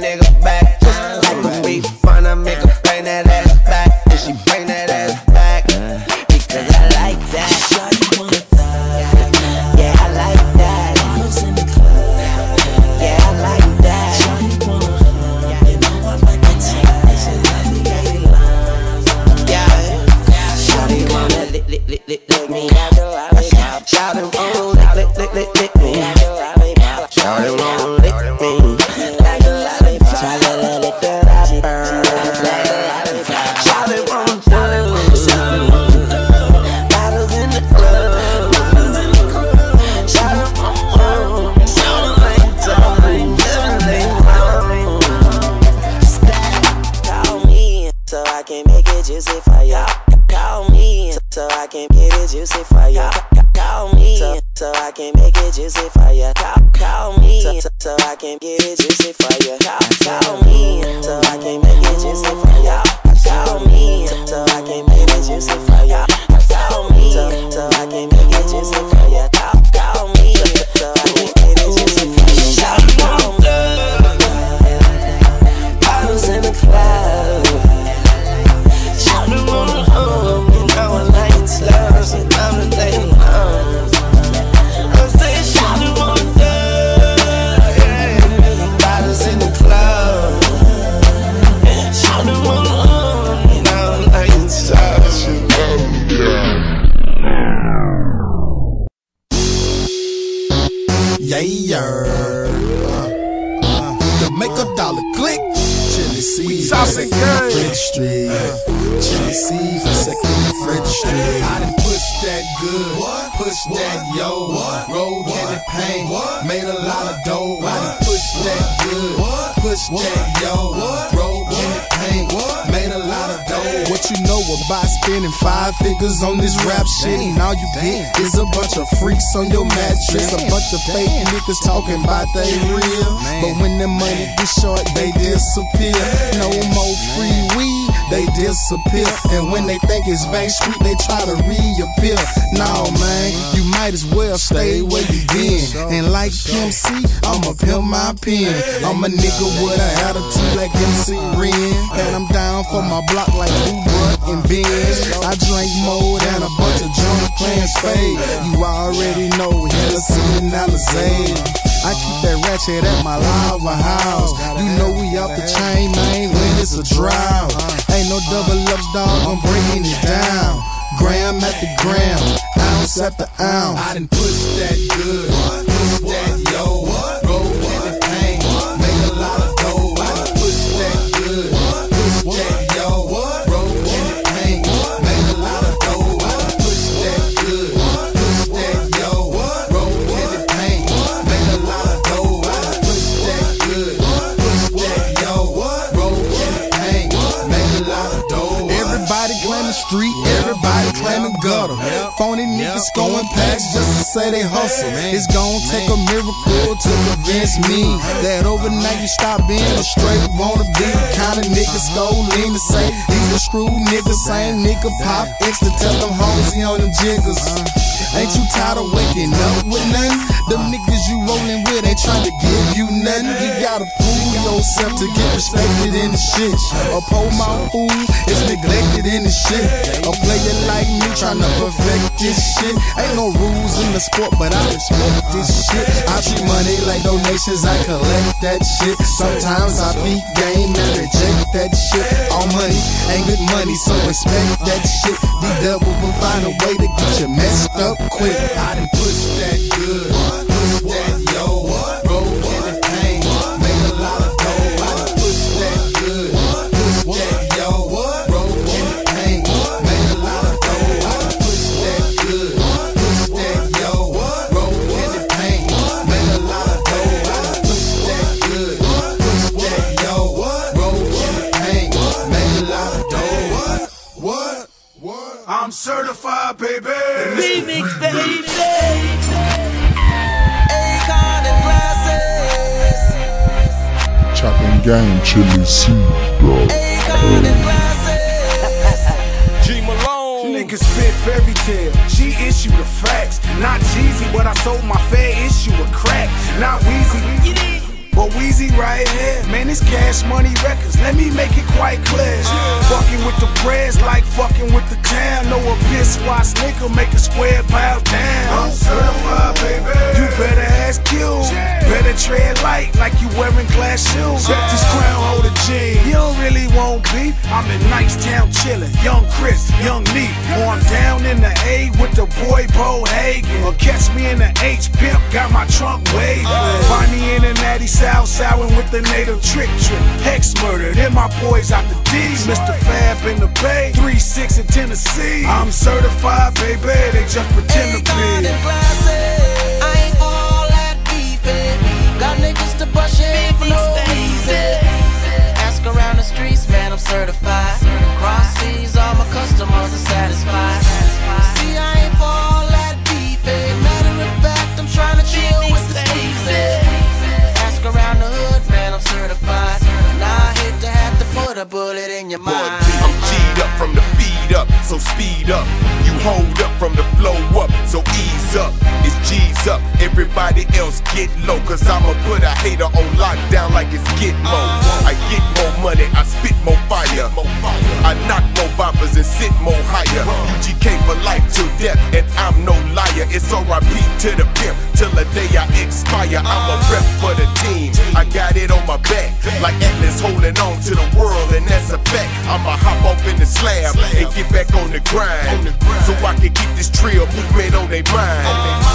spending five figures on this rap shit, and all you get is a bunch of freaks on your mattress, a bunch of fake niggas talking about they real, Man. but when the money get short, they disappear. No more free weed, they disappear. And when they think it's Bank Street, they try to reappear. No, man, you might as well stay where you been. And like Pimp C, I'ma pimp my pen. I'm a nigga with an attitude like MC Ren. And I'm down for my block like Uber and Benz. I drink more than a bunch of drunk playing spade. You already know Hennessy and Alizé. I keep that ratchet at my lava house. You know we off the chain, man, when it's a drought. Ain't no double ups, dog, I'm breaking it down. Gram at the gram, ounce at the ounce. I done pushed that good, gutter. Phony niggas going mm-hmm. packs just to say they hustle. It's gonna take a miracle to convince me that overnight you stop being a straight wanna be the kind of nigga mm-hmm. lean to say he's a screw nigga. Same nigga pop X to tell them hoes he on them jiggers. Uh-huh. Ain't you tired of waking up with nothing? Them niggas you rolling with ain't trying to give you nothing. You gotta prove yourself to get respected in the shit. A pole mouth fool is neglected in the shit. A player like me trying to perfect this shit. Ain't no rules in the sport, but I respect this shit. I treat money like donations, I collect that shit. Sometimes I beat game and reject that shit. All money ain't good money, so respect that shit. The devil will find a way to get you messed up quick. I done push that good, What? What? I'm certified, baby. Remix, baby. Akon and glasses. Chopping game, Chilly C, dog. Akon and glasses. G Malone. Niggas spit fairy tale. She issued the facts. Not cheesy, but I sold my fair issue of crack. Not Weezy. But Weezy right here, man, it's cash money records. Let me make it quite clear. Fucking with the prayers like fucking with the town. No a piss wash nigga make a square pile down. I'm certified, baby. You better ask you. Better tread light like you wearing glass shoes. Check this crown holder G. You don't really want beef. I'm in Nice Town chillin'. Young Chris, young me. Or I'm down in the A with the boy Bohagon. Or catch me in the H pimp, got my trunk waving. Uh. Find me in the natty south southing with the native trick trick. Hex Murda, then my boys out the D. Mr. Fab in the Bay, 3 6 in Tennessee. I'm certified, baby. They just pretend to be. I ain't all that beefing. Got niggas to brush in for no reason. Ask around the streets, man, I'm certified. Cross seas, all my customers are satisfied. See, I ain't for speed up. You hold up from the flow up, so ease up. It's G's up, everybody else get low. Cause I'ma put a hater on lockdown like it's Gitmo. Uh. I get more money, I spit more fire. I knock more boppers and sit more higher. Uh. UGK for life till death, and I'm no liar. It's RIP to the pimp till the day I expire. I'm a rep for the team, I got it on my back. Like Atlas holding on to the world, and that's a fact. I'ma hop off in the slab and get back on the grind. So I can keep this trio movement on their mind.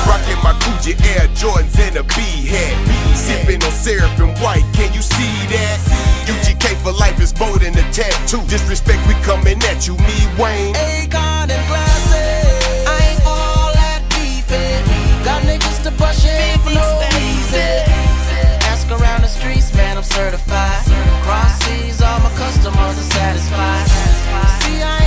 Rocking my Gucci Air Jordans and a B hat. Sipping on syrup and white, can you see that? UGK for life is more than a tattoo. Disrespect, we coming at you, me, Wayne. Akon and glasses. I ain't for all that beefing. Got niggas to brush in for no reason. Ask around the streets, man, I'm certified. Cross seas, all my customers are satisfied. See, I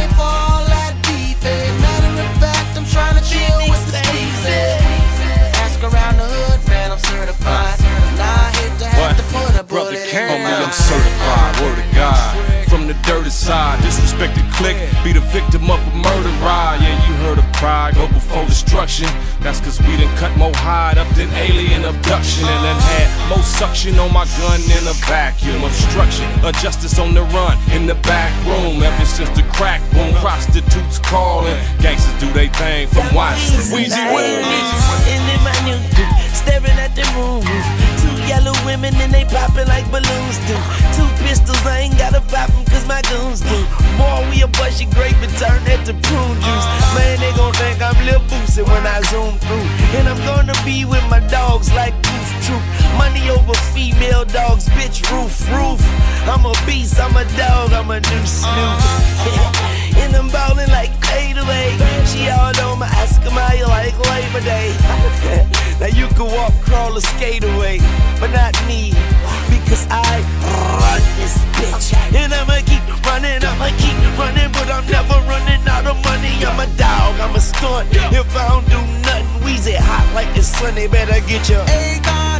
be the victim of a murder ride. Yeah, you heard of pride, go before destruction. That's cause we done cut more hide up than alien abduction. And then had more suction on my gun in a vacuum. Obstruction, of justice on the run in the back room. Ever since the crack boom, prostitutes calling. Gangsters do they thing from Watts. Weezy Wayne. And in my new dude, staring at the moon yellow women and they popping like balloons do. Two pistols, I ain't gotta pop 'em cause my goons do. Boy, we a bushy grape and turn that to prune juice. Man, they gon' think I'm Lil Boosie. when I zoom through. And I'm gonna be with my dogs like Goof Troop. Money over female dogs, bitch, roof, roof. I'm a beast, I'm a dog, I'm a new snoop. and I'm ballin' like fadeaway. She all on my ask him like Labor Day. now you can walk, crawl, or skate away, but not me, because I run this bitch. And I'ma keep running, I'ma keep running, but I'm never running out of money. I'm a dog, I'm a stunt. If I don't do nothing, Weezy hot like the sun, they better get your Akon and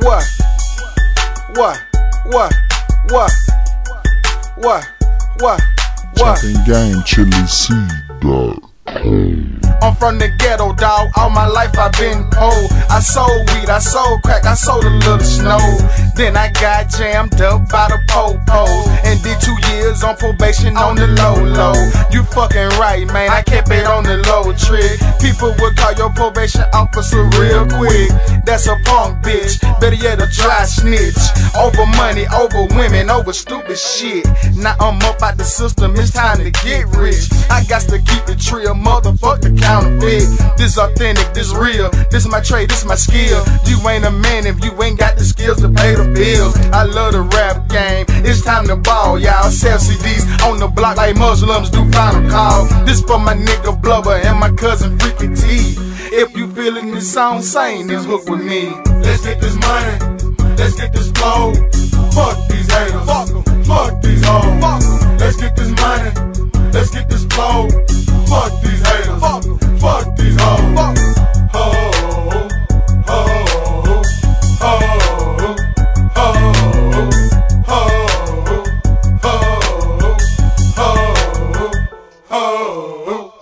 What? What? What? What? What? What? What? Chopping game, Chilly C, dog. I'm from the ghetto, dog. All my life I've been poor. I sold weed, I sold crack, I sold a little snow. Then I got jammed up by the po-pos and did two years on probation on the low low. You fucking right, man. I kept it on the low trick. People would call your probation officer real quick. That's a punk bitch. Better yet, a dry snitch. Over money, over women, over stupid shit. Now I'm up out the system. It's time to get rich. I got to keep it real, motherfuck the counterfeit. This authentic, this real. This my trade, this my skill. You ain't a man if you ain't got the skills to pay the bills. I love the rap game. It's time to ball, y'all. Sell CDs on the block like Muslims do final call. This for my nigga Blubber and my cousin Freaky T. If you feeling this song, sing this hook with me. Let's get this money. Let's get this flow. Fuck these haters. Fuck 'em. Fuck these hoes. Fuck 'em. Let's get this money. Let's get this flow. Fuck these haters. Fuck. Fuck these hoes. Fuck 'em. Ho, ho, ho, ho, ho, ho, ho.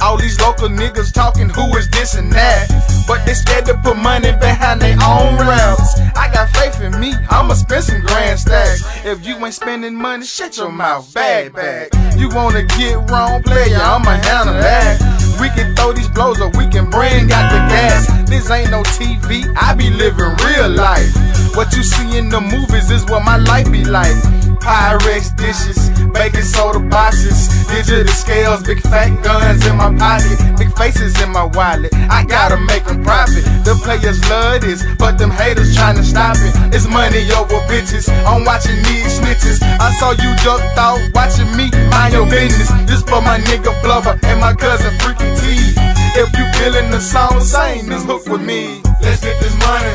All these local niggas talking who is this and that. But they scared to put money behind their own raps. I got faith in me, I'ma spend some grand stacks. If you ain't spending money, shut your mouth, bag bag. You wanna get wrong, player, I'ma handle that. We can throw these blows or we can bring out the gas. This ain't no TV, I be living real life. What you see in the movies is what my life be like. Pyrex dishes, baking soda boxes, digital scales, big fat guns in my pocket, big faces in my wallet. I gotta make a profit. The players love this, but them haters trying to stop it. It's money over bitches. I'm watching these snitches. I saw you ducked out, watching me mind your business. This for my nigga Blubber and my cousin Freaky T. If you feeling the song, sing this hook with me. Let's get this money.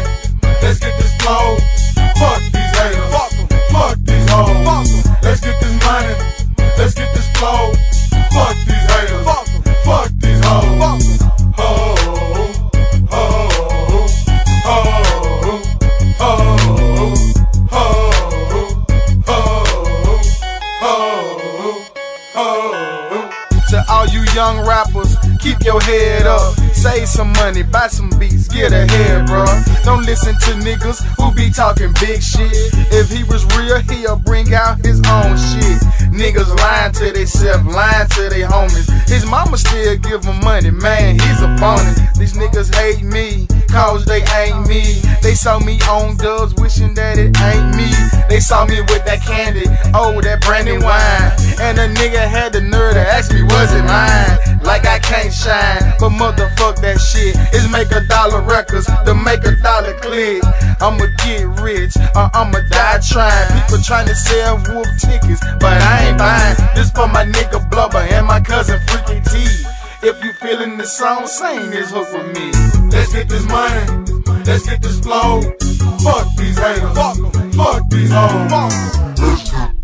Let's get this flow. Fuck these flow. Fuck these haters. Fuck. Fuck these hoes. Fuck 'em. Ho, ho, ho, ho, ho, ho, ho. To all you young rappers, keep your head up. Save some money, buy some beats, get ahead, bro. Don't listen to niggas who be talking big shit. If he was real, he'll bring out his own shit. Niggas lying to theyself, lying to their homies. His mama still give him money, man, he's a phony. These niggas hate me, cause they ain't me. They saw me on dubs, wishing that it ain't me. They saw me with that candy, oh, that brandy wine. And a nigga had the nerve to ask me, was it mine? Shine, but motherfuck that shit. It's make a dollar records to make a dollar click. I'ma get rich, or I'ma die trying. People trying to sell wolf tickets, but I ain't buying. This for my nigga Blubber and my cousin Freaky T. If you feeling the song, sing this hook with me. Let's get this money. Let's get this flow. Fuck these haters. Fuck 'em. Fuck these hoes. Fuck 'em.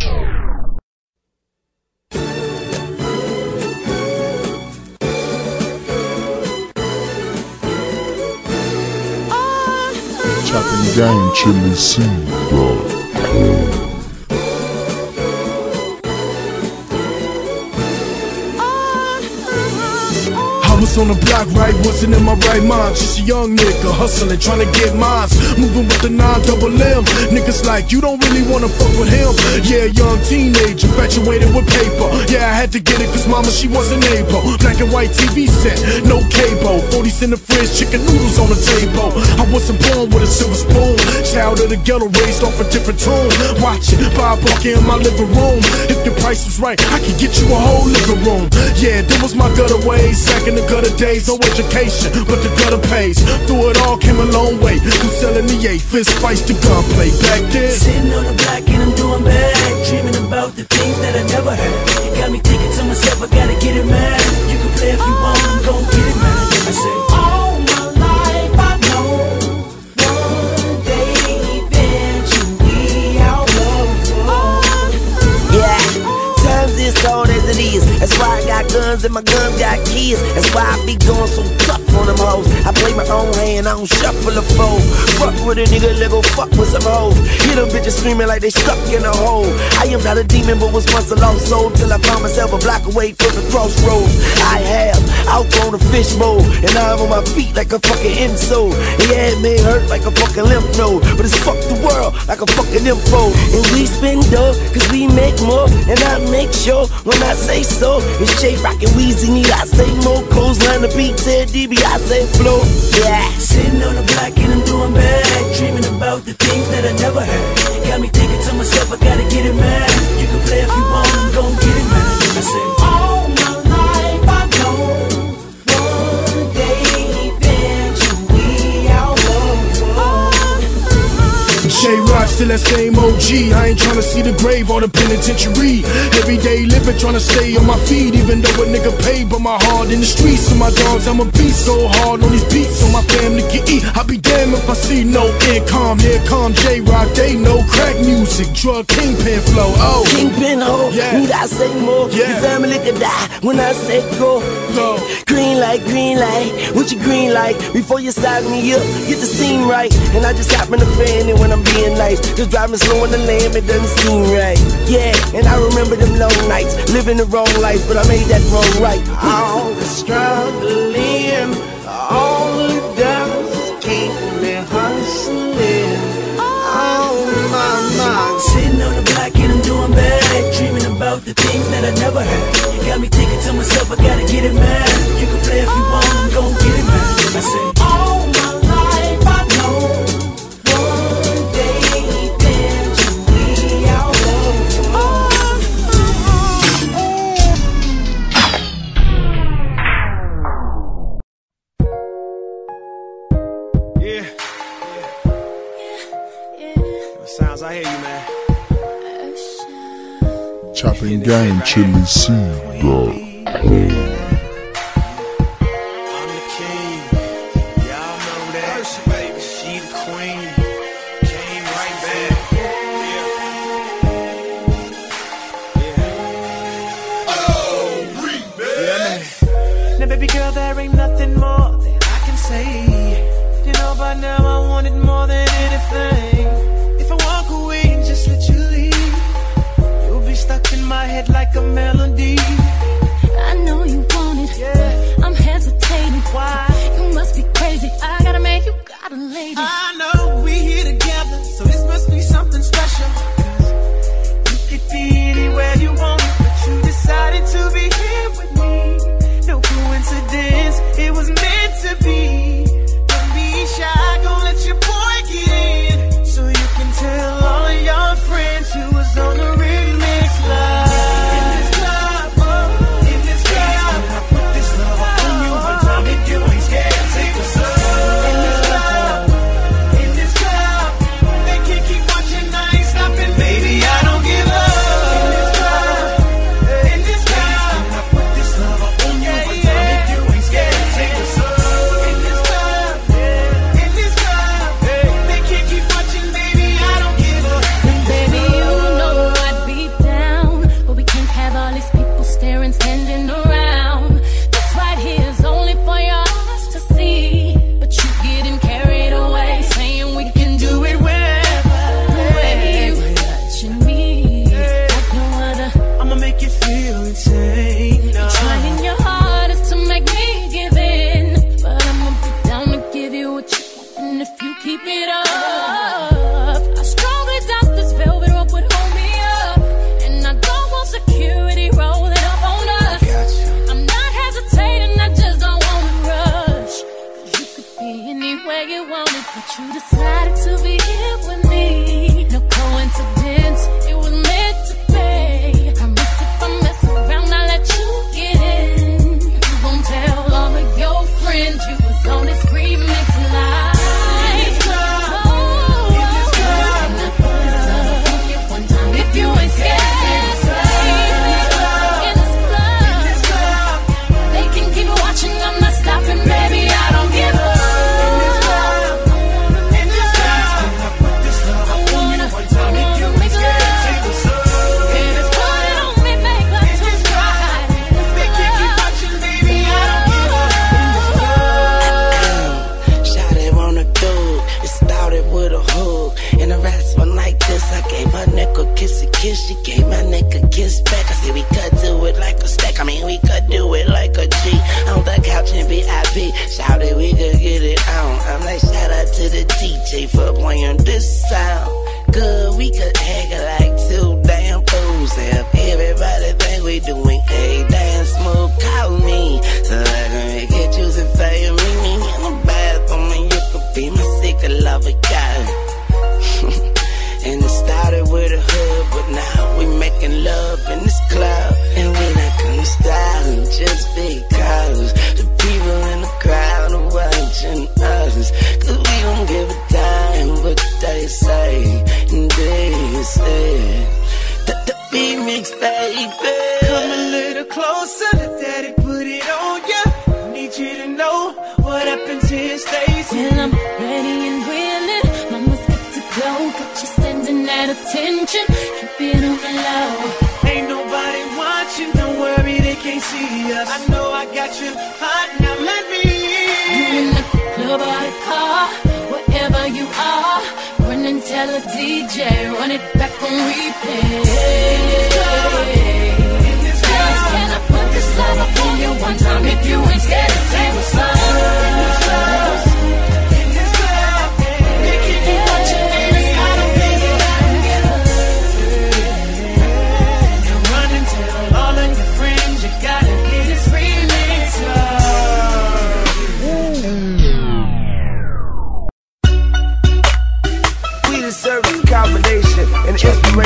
Gigante Lucinda. Was on the block, right? Wasn't in my right mind. Just a young nigga hustling, trying to get mines. Moving with the nine double M. Niggas like, you don't really wanna fuck with him. Yeah, young teenager, infatuated with paper. Yeah, I had to get it cause mama, she wasn't able. Black and white TV set, no cable. 40s in the fridge, chicken noodles on the table. I wasn't born with a silver spoon. Child of the ghetto, raised off a different tune. Watching Bob Barker in my living room. If the price was right, I could get you a whole living room. Yeah, that was my gutter ways. Back in the gutter days, no education, but the gutter pays. Through it all, came a long way. Who selling the eight fist fights to gunplay back then? Sitting on the block and I'm doing bad. Dreaming about the things that I never had. You got me thinking to myself, I gotta get it, man. You can play if you want, I'm gon' get it, man. I say, That's why I got guns and my guns got keys. That's why I be going so tough on them hoes. I play my own hand, I don't shuffle a foe. Fuck with a nigga, let go fuck with some hoes. Hear them bitches screaming like they stuck in a hole. I am not a demon, but was once a lost soul till I found myself a block away from the crossroads. I have outgrown a fishbowl, and now I'm on my feet like a fucking insole. Yeah, it may hurt like a fucking lymph node, but it's fuck the world like a fucking info. And we spend dough, cause we make more, and I make sure when I say so, it's J Rockin' Weezy, need I say more clothes, line the beat, Ted DB, I say flow. Yeah. Sitting on the block and I'm doing bad. Dreaming about the things that I never had. Got me thinking to myself, I gotta get it, man. You can play if you want, I'm gon' get it, man. I say, still that same OG. I ain't tryna see the grave or the penitentiary. Everyday living tryna stay on my feet, even though a nigga paid, but my heart in the streets. So my dogs, I'm a beast so hard on these beats, so my family can eat. I'll be damned if I see no income. Here come J Rock, they know crack music, drug kingpin flow. Oh, Kingpin ho, need I say more? Yeah. Your family could die when I say go. go. Green light, green light, what you green light? Before you side me up, get the scene right. And I just happen to fan it when I'm being nice. Just driving slow on the lamb, it doesn't seem right. Yeah, and I remember them long nights, living the wrong life, but I made that wrong right. All the struggling, all the does keep me hustling. Oh my mind, sitting on the block and I'm doing bad, dreaming about the things that I never had. You got me thinking to myself, I gotta get it, man. You can play if you want, I'm gon' get it, man. I say, Chopping game, Chilly C, dog. Just I hot, now let me You in the club or the car, wherever you are. Run and tell a DJ, run it back on put this love up on you one time? If you ain't scared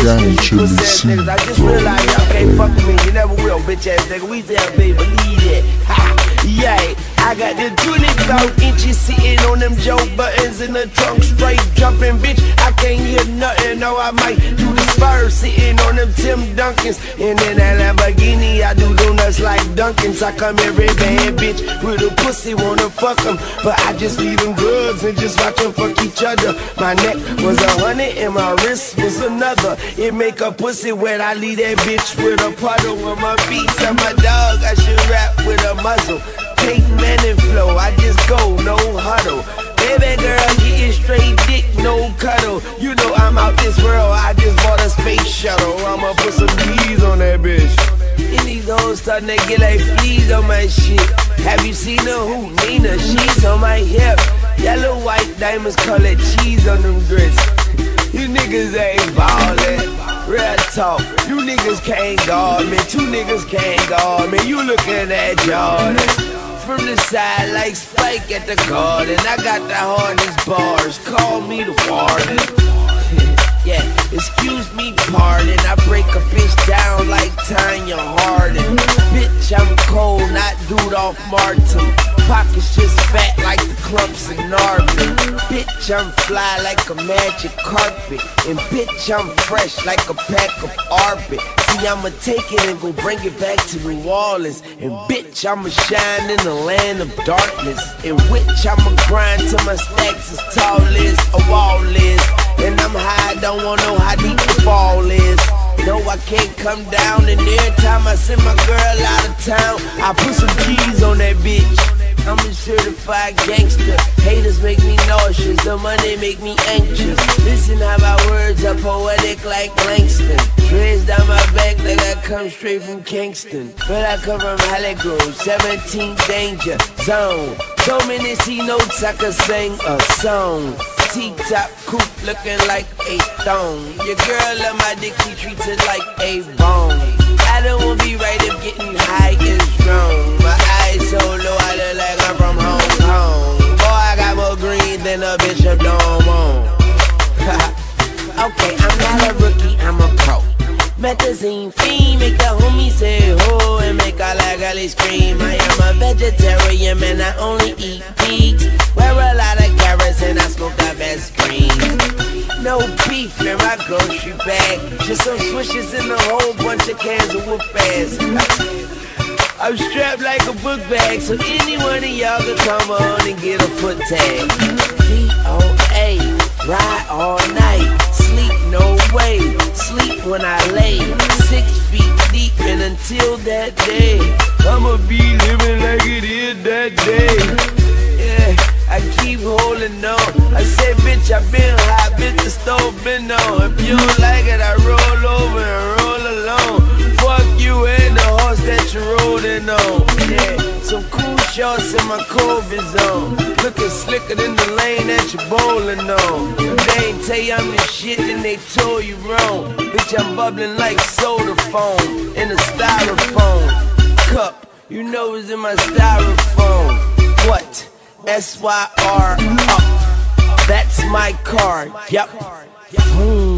inspiration. Johnny You Chili pussy ass C, niggas. I just realized y'all can't fuck with me. You never will, bitch ass nigga. We tell baby, believe it. Ha! Yay! I got the niggas out inches sitting on them Joe buttons in the trunk, straight jumping, bitch. I can't hear nothing. No, I might do the Spurs sitting on them Tim Duncans. And in that Lamborghini, I do donuts like Dunkins. I come every bad bitch with a pussy, wanna fuck fuck 'em. But I just leave them drugs and just watch 'em fuck each other. My neck was a hundred and my wrist was another. It make a pussy wet. I leave that bitch with a puddle on my beats. I'm dog, I should rap with a muzzle. Peyton Manning flow, I just go, no huddle. Baby girl, getting straight dick, no cuddle. You know I'm out this world, I just bought a space shuttle. I'ma put some D's on that bitch. And these hoes starting to get like fleas on my shit. Have you seen her who? Nina, she's on my hip. Yellow, white diamonds, it cheese on them grits. You niggas ain't ballin'. Real talk, you niggas can't guard me. Two niggas can't guard me. You looking at Jordan. From the side like Spike at the garden. I got the hardest bars. Call me the warden. Yeah, excuse me, pardon. I break a bitch down like Tonya Hardin. Bitch, I'm cold, not dude off Martin. Pockets just fat like the clumps in Norbit. Bitch, I'm fly like a magic carpet. And bitch, I'm fresh like a pack of Orbit. See, I'ma take it and go bring it back to New Orleans. And bitch, I'ma shine in the land of darkness. In which I'ma grind till my stacks as tall as a wall is. And I'm high, don't wanna know how deep the fall is. No, I can't come down, and every time I send my girl out of town, I put some keys on that bitch. I'm a certified gangster. Haters make me nauseous, the money make me anxious. Listen how my words are poetic like Langston. Dreads down my back like I come straight from Kingston. But I come from Holly Grove, 17 danger zone. So many C notes I could sing a song. T-top coupe looking like a thong. Your girl love my dick, she treats it like a bone. I don't wanna be right if getting high is wrong. My eyes so low, I look like I'm from Hong Kong. Boy, I got more green than a bishop don't want. okay, I'm not a rookie, I'm a pro. Methazine fiend, make the homie say ho and make all like gully scream. I am a vegetarian, man, I only eat meat. Wear a lot of and I smoke the best green. No beef in my grocery bag, just some swishes and a whole bunch of cans of whoop ass. I'm strapped like a book bag, so anyone of y'all can come on and get a foot tag. D-O-A, ride all night, sleep no way, sleep when I lay, six feet deep, and until that day, I'ma be living like it is that day. I keep holding on. I said, bitch, I been high, bitch, the stove been on. If you don't like it, I roll over and roll alone. Fuck you and the horse that you rolling on. Yeah, some cool shorts in my Kobe zone. Looking slicker than the lane that you bowling on. They ain't tell you I'm the shit, then they told you wrong. Bitch, I'm bubbling like soda foam in a styrofoam cup. You know it's in my styrofoam. What? S Y R up. That's my car. Yep. Hmm.